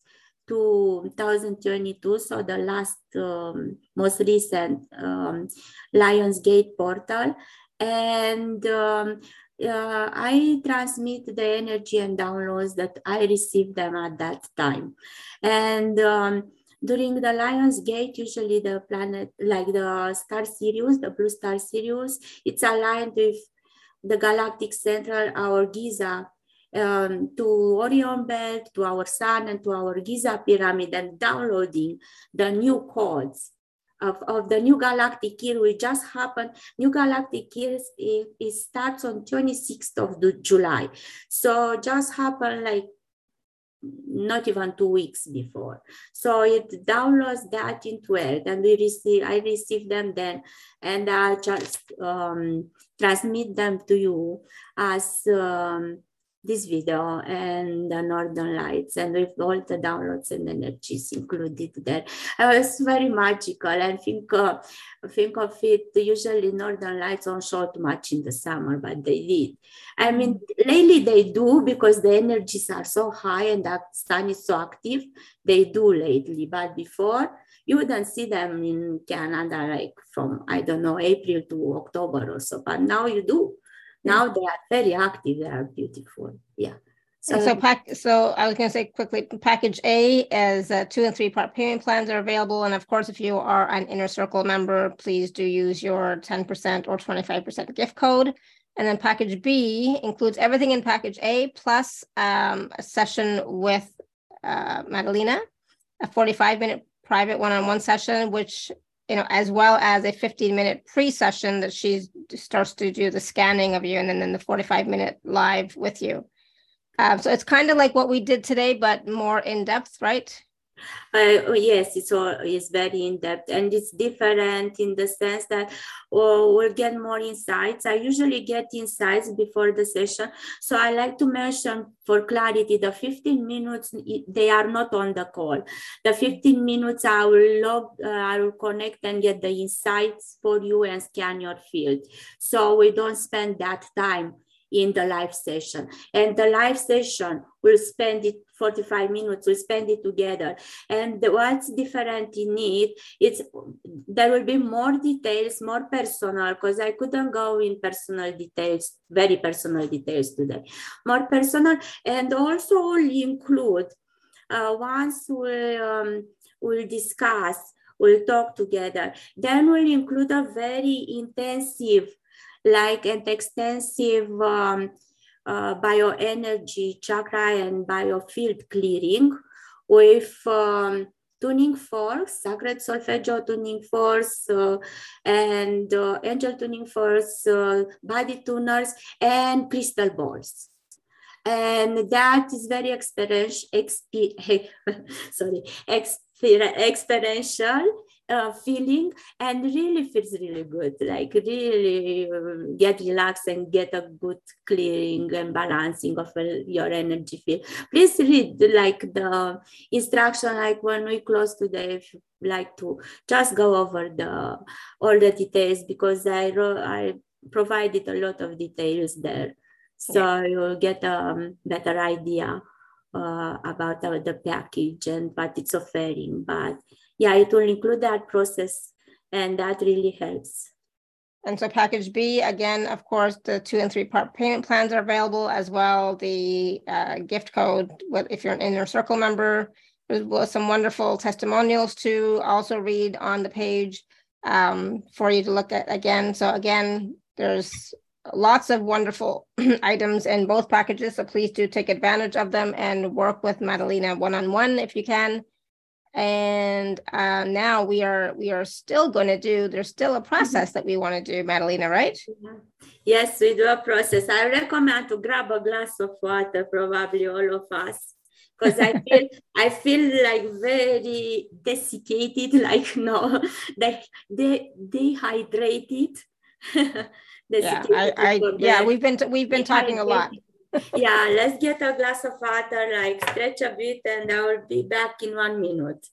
2022. So the last, um, most recent um, Lions Gate portal. And um, uh, I transmit the energy and downloads that I received them at that time. And um, during the Lion's Gate, usually the planet, like the star Sirius, the blue star Sirius, it's aligned with the galactic central, our Giza um, to Orion Belt, to our sun, and to our Giza pyramid, and downloading the new codes of, of the new galactic year will just happen. New galactic year it, it starts on 26th of July. So just happen like not even two weeks before. So it downloads that into it and we receive, I receive them then and I just um, transmit them to you as um, this video and the northern lights and with all the downloads and energies included there. It was very magical and think, uh, think of it, usually northern lights don't show too much in the summer, but they did. I mean, lately they do because the energies are so high and that sun is so active, they do lately, but before you wouldn't see them in Canada like from, I don't know, April to October or so, but now you do. Now they are very active. They are beautiful. Yeah. So, so pack. So I was going to say quickly, package A as uh, two and three part payment plans are available, and of course, if you are an inner circle member, please do use your ten percent or twenty five percent gift code. And then package B includes everything in package A plus um, a session with uh, Madelina, a forty five minute private one on one session, which you know, as well as a 15 minute pre session that she starts to do the scanning of you and then, then the 45 minute live with you. Um, so it's kind of like what we did today, but more in depth, right? Uh, yes, it's all it's very in depth and it's different in the sense that oh, we'll get more insights. I usually get insights before the session, so I like to mention for clarity the 15 minutes they are not on the call. The 15 minutes I will log, uh, I will connect and get the insights for you and scan your field, so we don't spend that time in the live session. And the live session, we'll spend it 45 minutes, we'll spend it together. And what's different in it, it's there will be more details, more personal, because I couldn't go in personal details, very personal details today. More personal, and also will include, uh, once we'll, um, we'll discuss, we'll talk together, then we'll include a very intensive like an extensive um, uh, bioenergy chakra and biofield clearing with um, tuning forks, sacred solfeggio tuning forks, uh, and uh, angel tuning forks, uh, body tuners, and crystal balls. And that is very experiential, exp- sorry, exper- experiential uh, feeling and really feels really good like really uh, get relaxed and get a good clearing and balancing of uh, your energy field please read like the instruction like when we close today if you like to just go over the all the details because i wrote, i provided a lot of details there so yeah. you'll get a um, better idea uh, about uh, the package and what it's offering but yeah, it will include that process and that really helps. And so package B, again, of course, the two and three part payment plans are available as well. The uh, gift code, if you're an inner circle member, there's some wonderful testimonials to also read on the page um, for you to look at again. So again, there's lots of wonderful items in both packages. So please do take advantage of them and work with Madelina one-on-one if you can and uh, now we are we are still going to do there's still a process that we want to do madelina right? Yes we do a process. I recommend to grab a glass of water probably all of us because i feel i feel like very desiccated like no like de- dehydrated yeah, I, I yeah we've been we've been talking a lot yeah, let's get a glass of water, like stretch a bit, and I will be back in one minute.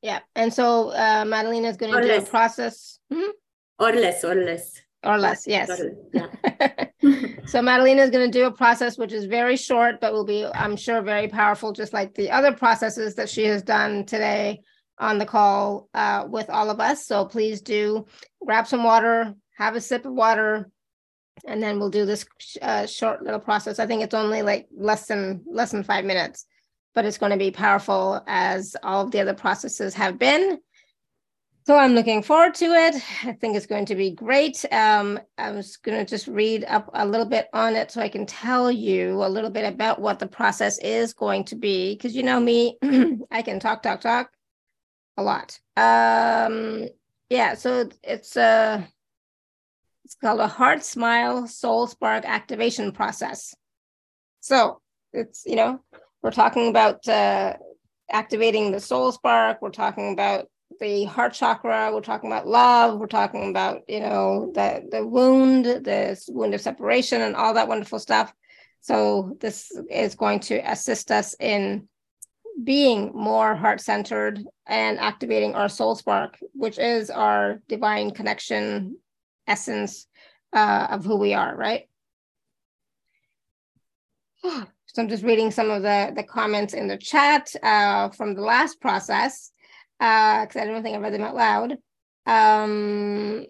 Yeah, and so uh, Madelina is going to do less. a process. Hmm? Or less, or less. Or less, yes. Or, yeah. so Madelina is going to do a process which is very short, but will be, I'm sure, very powerful, just like the other processes that she has done today on the call uh, with all of us. So please do grab some water, have a sip of water, and then we'll do this uh, short little process. I think it's only like less than less than five minutes, but it's going to be powerful as all of the other processes have been. So I'm looking forward to it. I think it's going to be great. Um, I was going to just read up a little bit on it so I can tell you a little bit about what the process is going to be. Because you know me, I can talk, talk, talk a lot. Um, yeah, so it's a uh, it's called a heart smile soul spark activation process. So it's you know we're talking about uh, activating the soul spark. We're talking about the heart chakra. We're talking about love. We're talking about, you know, the, the wound, the wound of separation, and all that wonderful stuff. So, this is going to assist us in being more heart centered and activating our soul spark, which is our divine connection essence uh, of who we are, right? So I'm just reading some of the, the comments in the chat uh, from the last process because uh, I don't think I read them out loud. Um,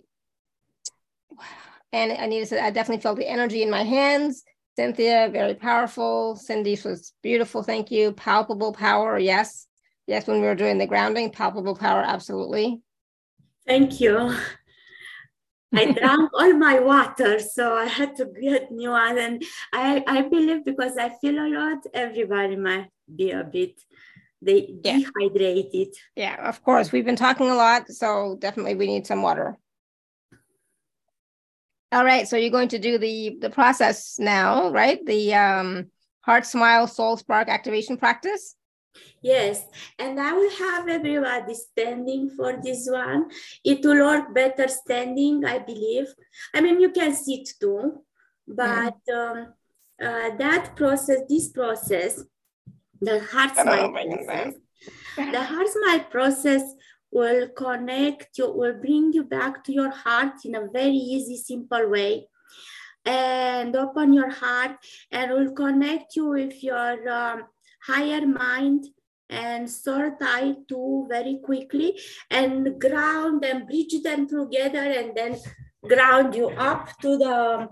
and Anita said, I definitely felt the energy in my hands. Cynthia, very powerful. Cindy was beautiful. Thank you. Palpable power. Yes. Yes, when we were doing the grounding, palpable power. Absolutely. Thank you. I drank all my water, so I had to get new one. And I, I believe because I feel a lot, everybody might be a bit they yeah. dehydrated. Yeah, of course. We've been talking a lot, so definitely we need some water. All right, so you're going to do the the process now, right? The um, heart smile soul spark activation practice. Yes, and I will have everybody standing for this one. It will work better standing, I believe. I mean, you can sit too, but um, uh, that process, this process, the heart smile process. The heart smile process will connect you, will bring you back to your heart in a very easy, simple way. And open your heart and will connect you with your um, higher mind and sort I too very quickly and ground and bridge them together and then ground you up to the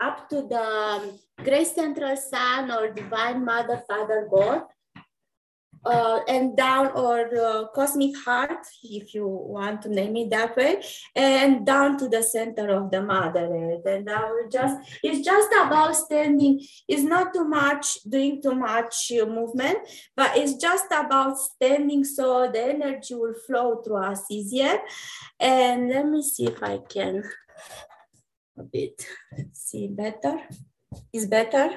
up to the great central sun or divine mother father god uh, and down or uh, cosmic heart, if you want to name it that way, and down to the center of the mother earth. And I will just, it's just about standing. It's not too much, doing too much uh, movement, but it's just about standing so the energy will flow through us easier. And let me see if I can a bit see better. Is better.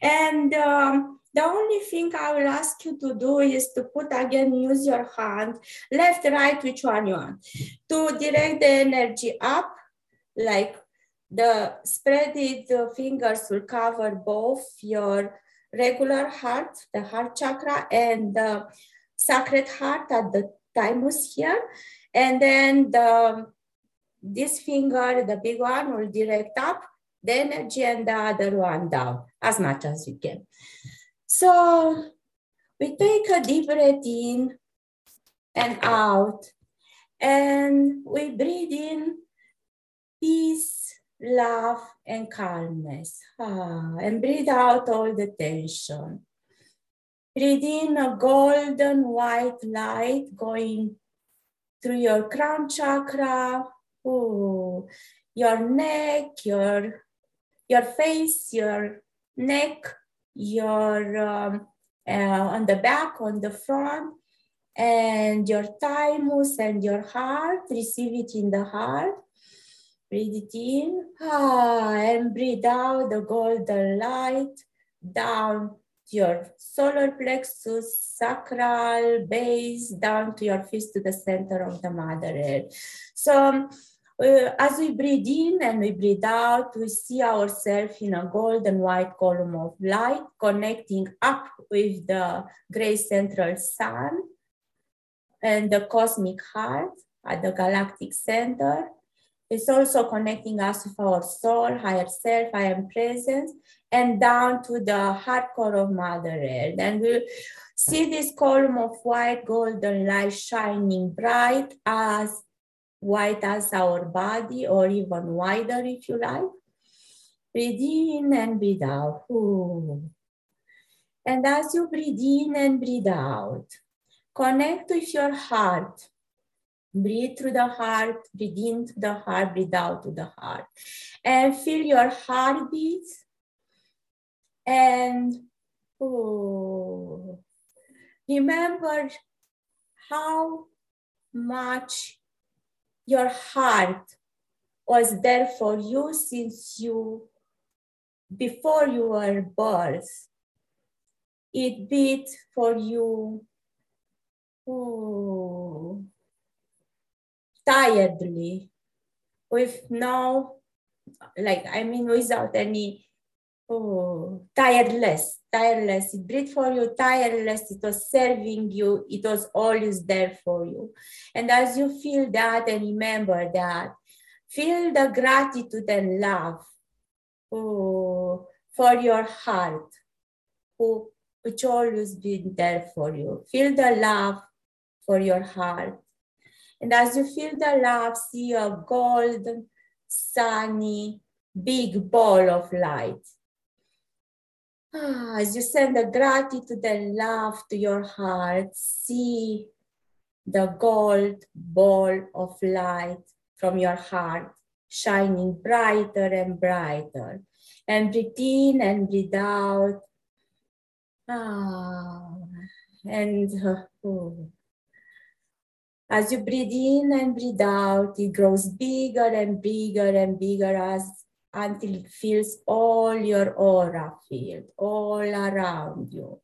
And um, the only thing I will ask you to do is to put again, use your hand, left, right, which one you want, to direct the energy up, like the spreaded fingers will cover both your regular heart, the heart chakra, and the sacred heart at the thymus here. And then the this finger, the big one, will direct up the energy and the other one down as much as you can. So we take a deep breath in and out, and we breathe in peace, love, and calmness. Ah, and breathe out all the tension. Breathe in a golden white light going through your crown chakra, ooh, your neck, your, your face, your neck, your um, uh, on the back, on the front, and your thymus and your heart. Receive it in the heart. Breathe it in ah, and breathe out the golden light down to your solar plexus, sacral base, down to your feet to the center of the mother earth. So uh, as we breathe in and we breathe out, we see ourselves in a golden white column of light connecting up with the great central sun and the cosmic heart at the galactic center. It's also connecting us with our soul, higher self, higher presence, and down to the heart core of Mother Earth. And we see this column of white golden light shining bright as white as our body or even wider if you like. Breathe in and breathe out. Ooh. And as you breathe in and breathe out, connect with your heart Breathe through the heart, breathe into the heart, breathe out to the heart. And feel your heartbeat. And oh, remember how much your heart was there for you since you, before you were born. It beat for you. Oh, tiredly with no like i mean without any oh tireless tireless it breathed for you tireless it was serving you it was always there for you. And as you feel that and remember that feel the gratitude and love oh, for your heart who which always been there for you. Feel the love for your heart. And as you feel the love, see a golden, sunny, big ball of light. Ah, as you send the gratitude and love to your heart, see the gold ball of light from your heart shining brighter and brighter. And breathe in and breathe out. Ah, and uh, oh. As you breathe in and breathe out, it grows bigger and bigger and bigger as until it fills all your aura field, all around you.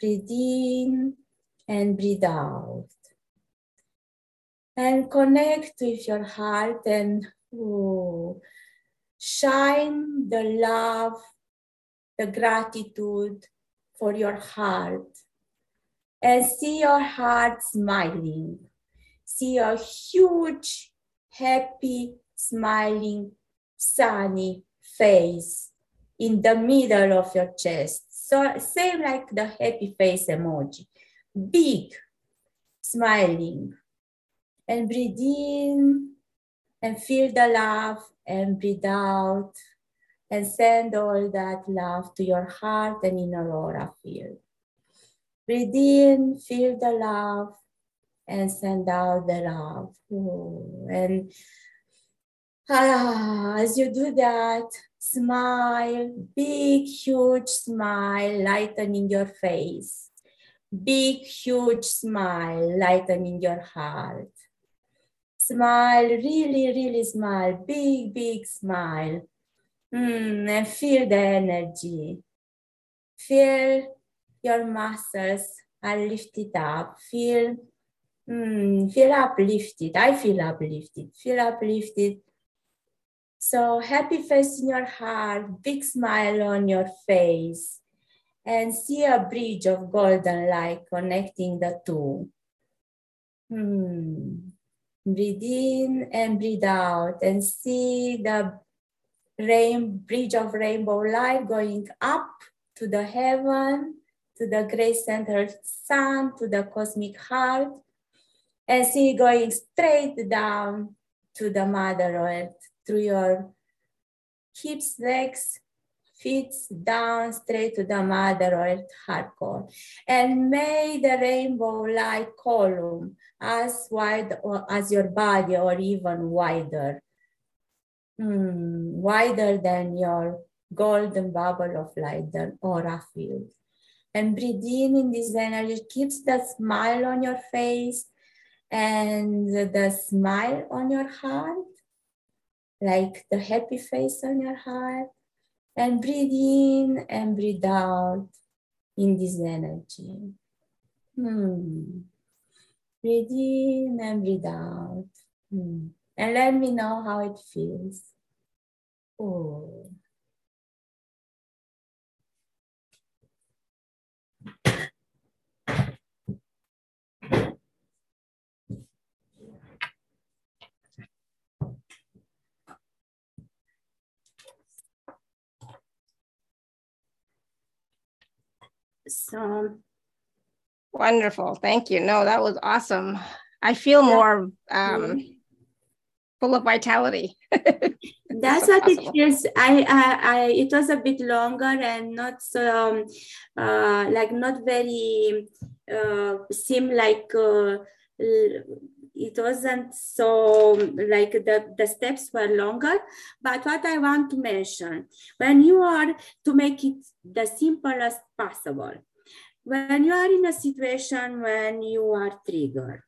Breathe in and breathe out. And connect with your heart and ooh, shine the love, the gratitude for your heart and see your heart smiling. See a huge, happy, smiling, sunny face in the middle of your chest. So same like the happy face emoji. Big, smiling. And breathe in and feel the love and breathe out and send all that love to your heart and inner aura field. Breathe in, feel the love, and send out the love. Oh, and ah, as you do that, smile, big, huge smile, lightening your face. Big, huge smile, lightening your heart. Smile, really, really smile, big, big smile. Mm, and feel the energy. Feel your muscles are lifted up. Feel, mm, feel uplifted. I feel uplifted. Feel uplifted. So happy face in your heart, big smile on your face, and see a bridge of golden light connecting the two. Hmm. Breathe in and breathe out and see the rain, bridge of rainbow light going up to the heaven to the great center sun, to the cosmic heart, and see going straight down to the Mother Earth through your hips, legs, feet down straight to the Mother Earth core. And may the rainbow light column as wide as your body or even wider, hmm, wider than your golden bubble of light, the aura field. And breathe in in this energy keeps the smile on your face and the smile on your heart like the happy face on your heart and breathe in and breathe out in this energy hmm. breathe in and breathe out hmm. and let me know how it feels oh So wonderful. Thank you. No, that was awesome. I feel more um, full of vitality. That's what it feels. I, I, I, it was a bit longer and not so, um, uh, like not very, uh, seem like uh, it wasn't so like the, the steps were longer. But what I want to mention, when you are to make it the simplest possible, when you are in a situation when you are triggered,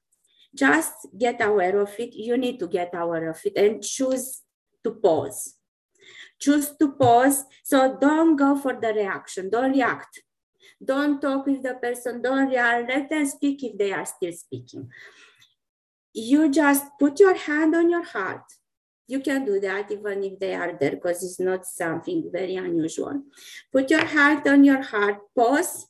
just get aware of it. You need to get aware of it and choose to pause. Choose to pause. So don't go for the reaction. Don't react. Don't talk with the person. Don't react. Let them speak if they are still speaking. You just put your hand on your heart. You can do that even if they are there because it's not something very unusual. Put your hand on your heart. Pause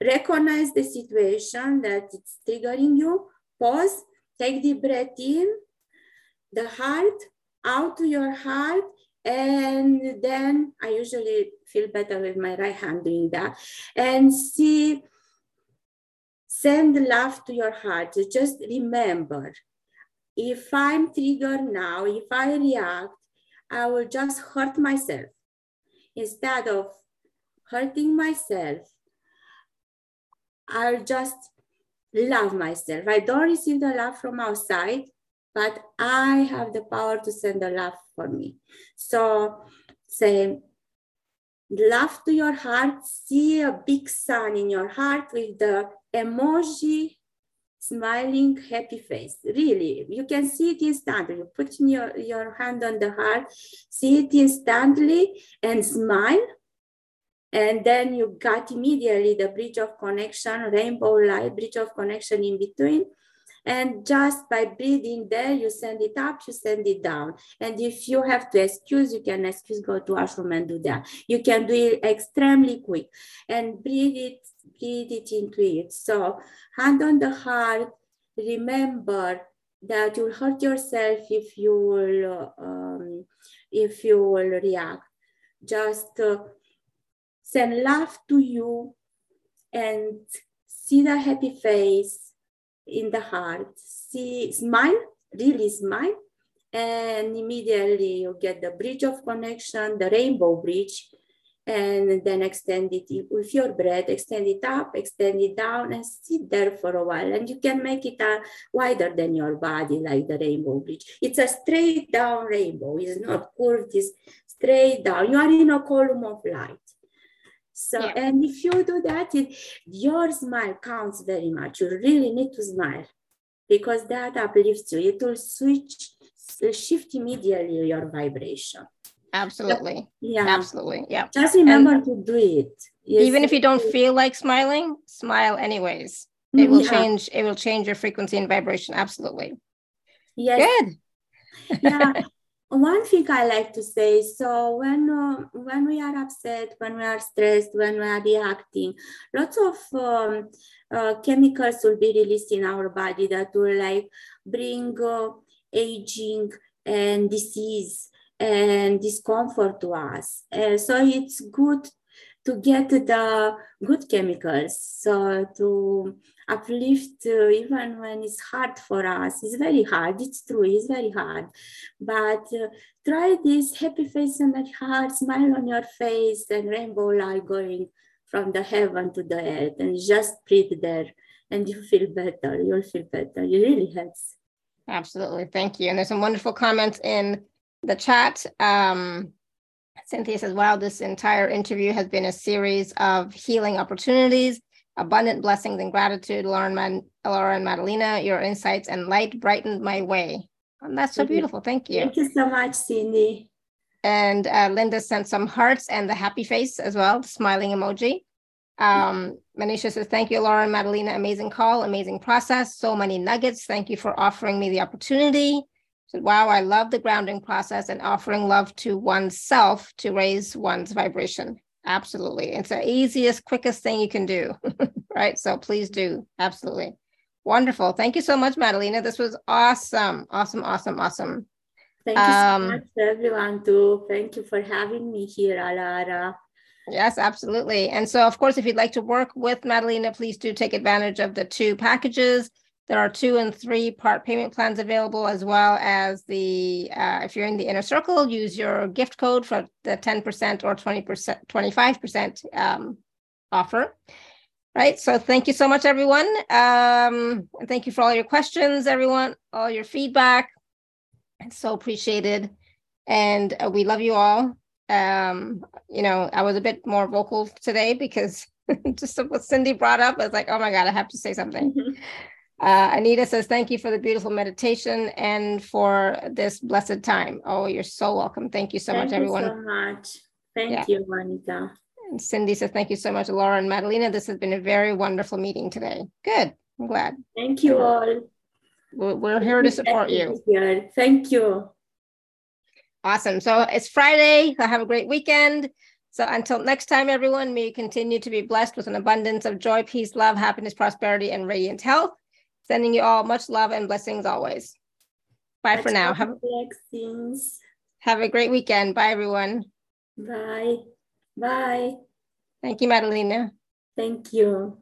recognize the situation that it's triggering you, pause, take the breath in, the heart, out to your heart, and then I usually feel better with my right hand doing that, and see, send love to your heart. Just remember, if I'm triggered now, if I react, I will just hurt myself. Instead of hurting myself, I'll just love myself. I don't receive the love from outside, but I have the power to send the love for me. So say, love to your heart, see a big sun in your heart with the emoji smiling happy face really you can see it instantly you put your, your hand on the heart see it instantly and smile and then you got immediately the bridge of connection, rainbow light, bridge of connection in between. And just by breathing there, you send it up, you send it down. And if you have to excuse, you can excuse, go to ashram and do that. You can do it extremely quick and breathe it, breathe it into it. So hand on the heart, remember that you'll hurt yourself if you will, um, if you will react. Just uh, send love to you and see the happy face in the heart. See, smile, really smile, and immediately you get the bridge of connection, the rainbow bridge, and then extend it with your breath, extend it up, extend it down, and sit there for a while. And you can make it uh, wider than your body, like the rainbow bridge. It's a straight down rainbow. It's not curved, it's straight down. You are in a column of light. So, yeah. and if you do that, it, your smile counts very much. You really need to smile because that uplifts you. It will switch, shift immediately your vibration. Absolutely. Yeah. Absolutely. Yeah. Just remember and to do it. Yes. Even if you don't feel like smiling, smile anyways. It mm-hmm. will yeah. change, it will change your frequency and vibration. Absolutely. Yes. Good. yeah. one thing I like to say, so when uh, when we are upset, when we are stressed, when we are reacting, lots of um, uh, chemicals will be released in our body that will like bring uh, aging and disease and discomfort to us. so it's good to get the good chemicals. So to uplift uh, even when it's hard for us. It's very hard. It's true. It's very hard. But uh, try this happy face on the heart, smile on your face, and rainbow light going from the heaven to the earth, and just breathe there, and you feel better. You'll feel better. It really helps. Absolutely. Thank you. And there's some wonderful comments in the chat. Um, Cynthia says, wow, this entire interview has been a series of healing opportunities abundant blessings and gratitude, Lauren, Man- Alara and Madelina. Your insights and light brightened my way. And that's so beautiful. Thank you. Thank you so much, Cindy. And uh, Linda sent some hearts and the happy face as well, smiling emoji. Um, Manisha says, Thank you, Alara and Madelina. Amazing call, amazing process. So many nuggets. Thank you for offering me the opportunity. Said, wow, I love the grounding process and offering love to oneself to raise one's vibration. Absolutely. It's the easiest, quickest thing you can do. right. So please do. Absolutely. Wonderful. Thank you so much, Madelina. This was awesome. Awesome. Awesome. Awesome. Thank you um, so much, everyone, too. Thank you for having me here, Alara. Yes, absolutely. And so, of course, if you'd like to work with Madelina, please do take advantage of the two packages. There are two and three part payment plans available, as well as the, uh, if you're in the inner circle, use your gift code for the 10% or 20%, 25% um, offer. Right. So thank you so much, everyone. Um, and thank you for all your questions, everyone, all your feedback. It's so appreciated. And uh, we love you all. Um, you know, I was a bit more vocal today because just what Cindy brought up, I was like, oh my God, I have to say something. Uh, Anita says, thank you for the beautiful meditation and for this blessed time. Oh, you're so welcome. Thank you so Thank much, you everyone. so much. Thank Yeah. you, Anita. And Cindy says, thank you so much, Alara and Madelina. This has been a very wonderful meeting today. Good. I'm glad. Thank you all. We're, we're here to support you. Here. Thank you. Awesome. So it's Friday. So have a great weekend. So until next time, everyone, may you continue to be blessed with an abundance of joy, peace, love, happiness, prosperity, and radiant health. Sending you all much love and blessings always. Bye for now. Have, Blessings. have a great weekend. Bye, everyone. Bye. Bye. Thank you, Madelina. Thank you.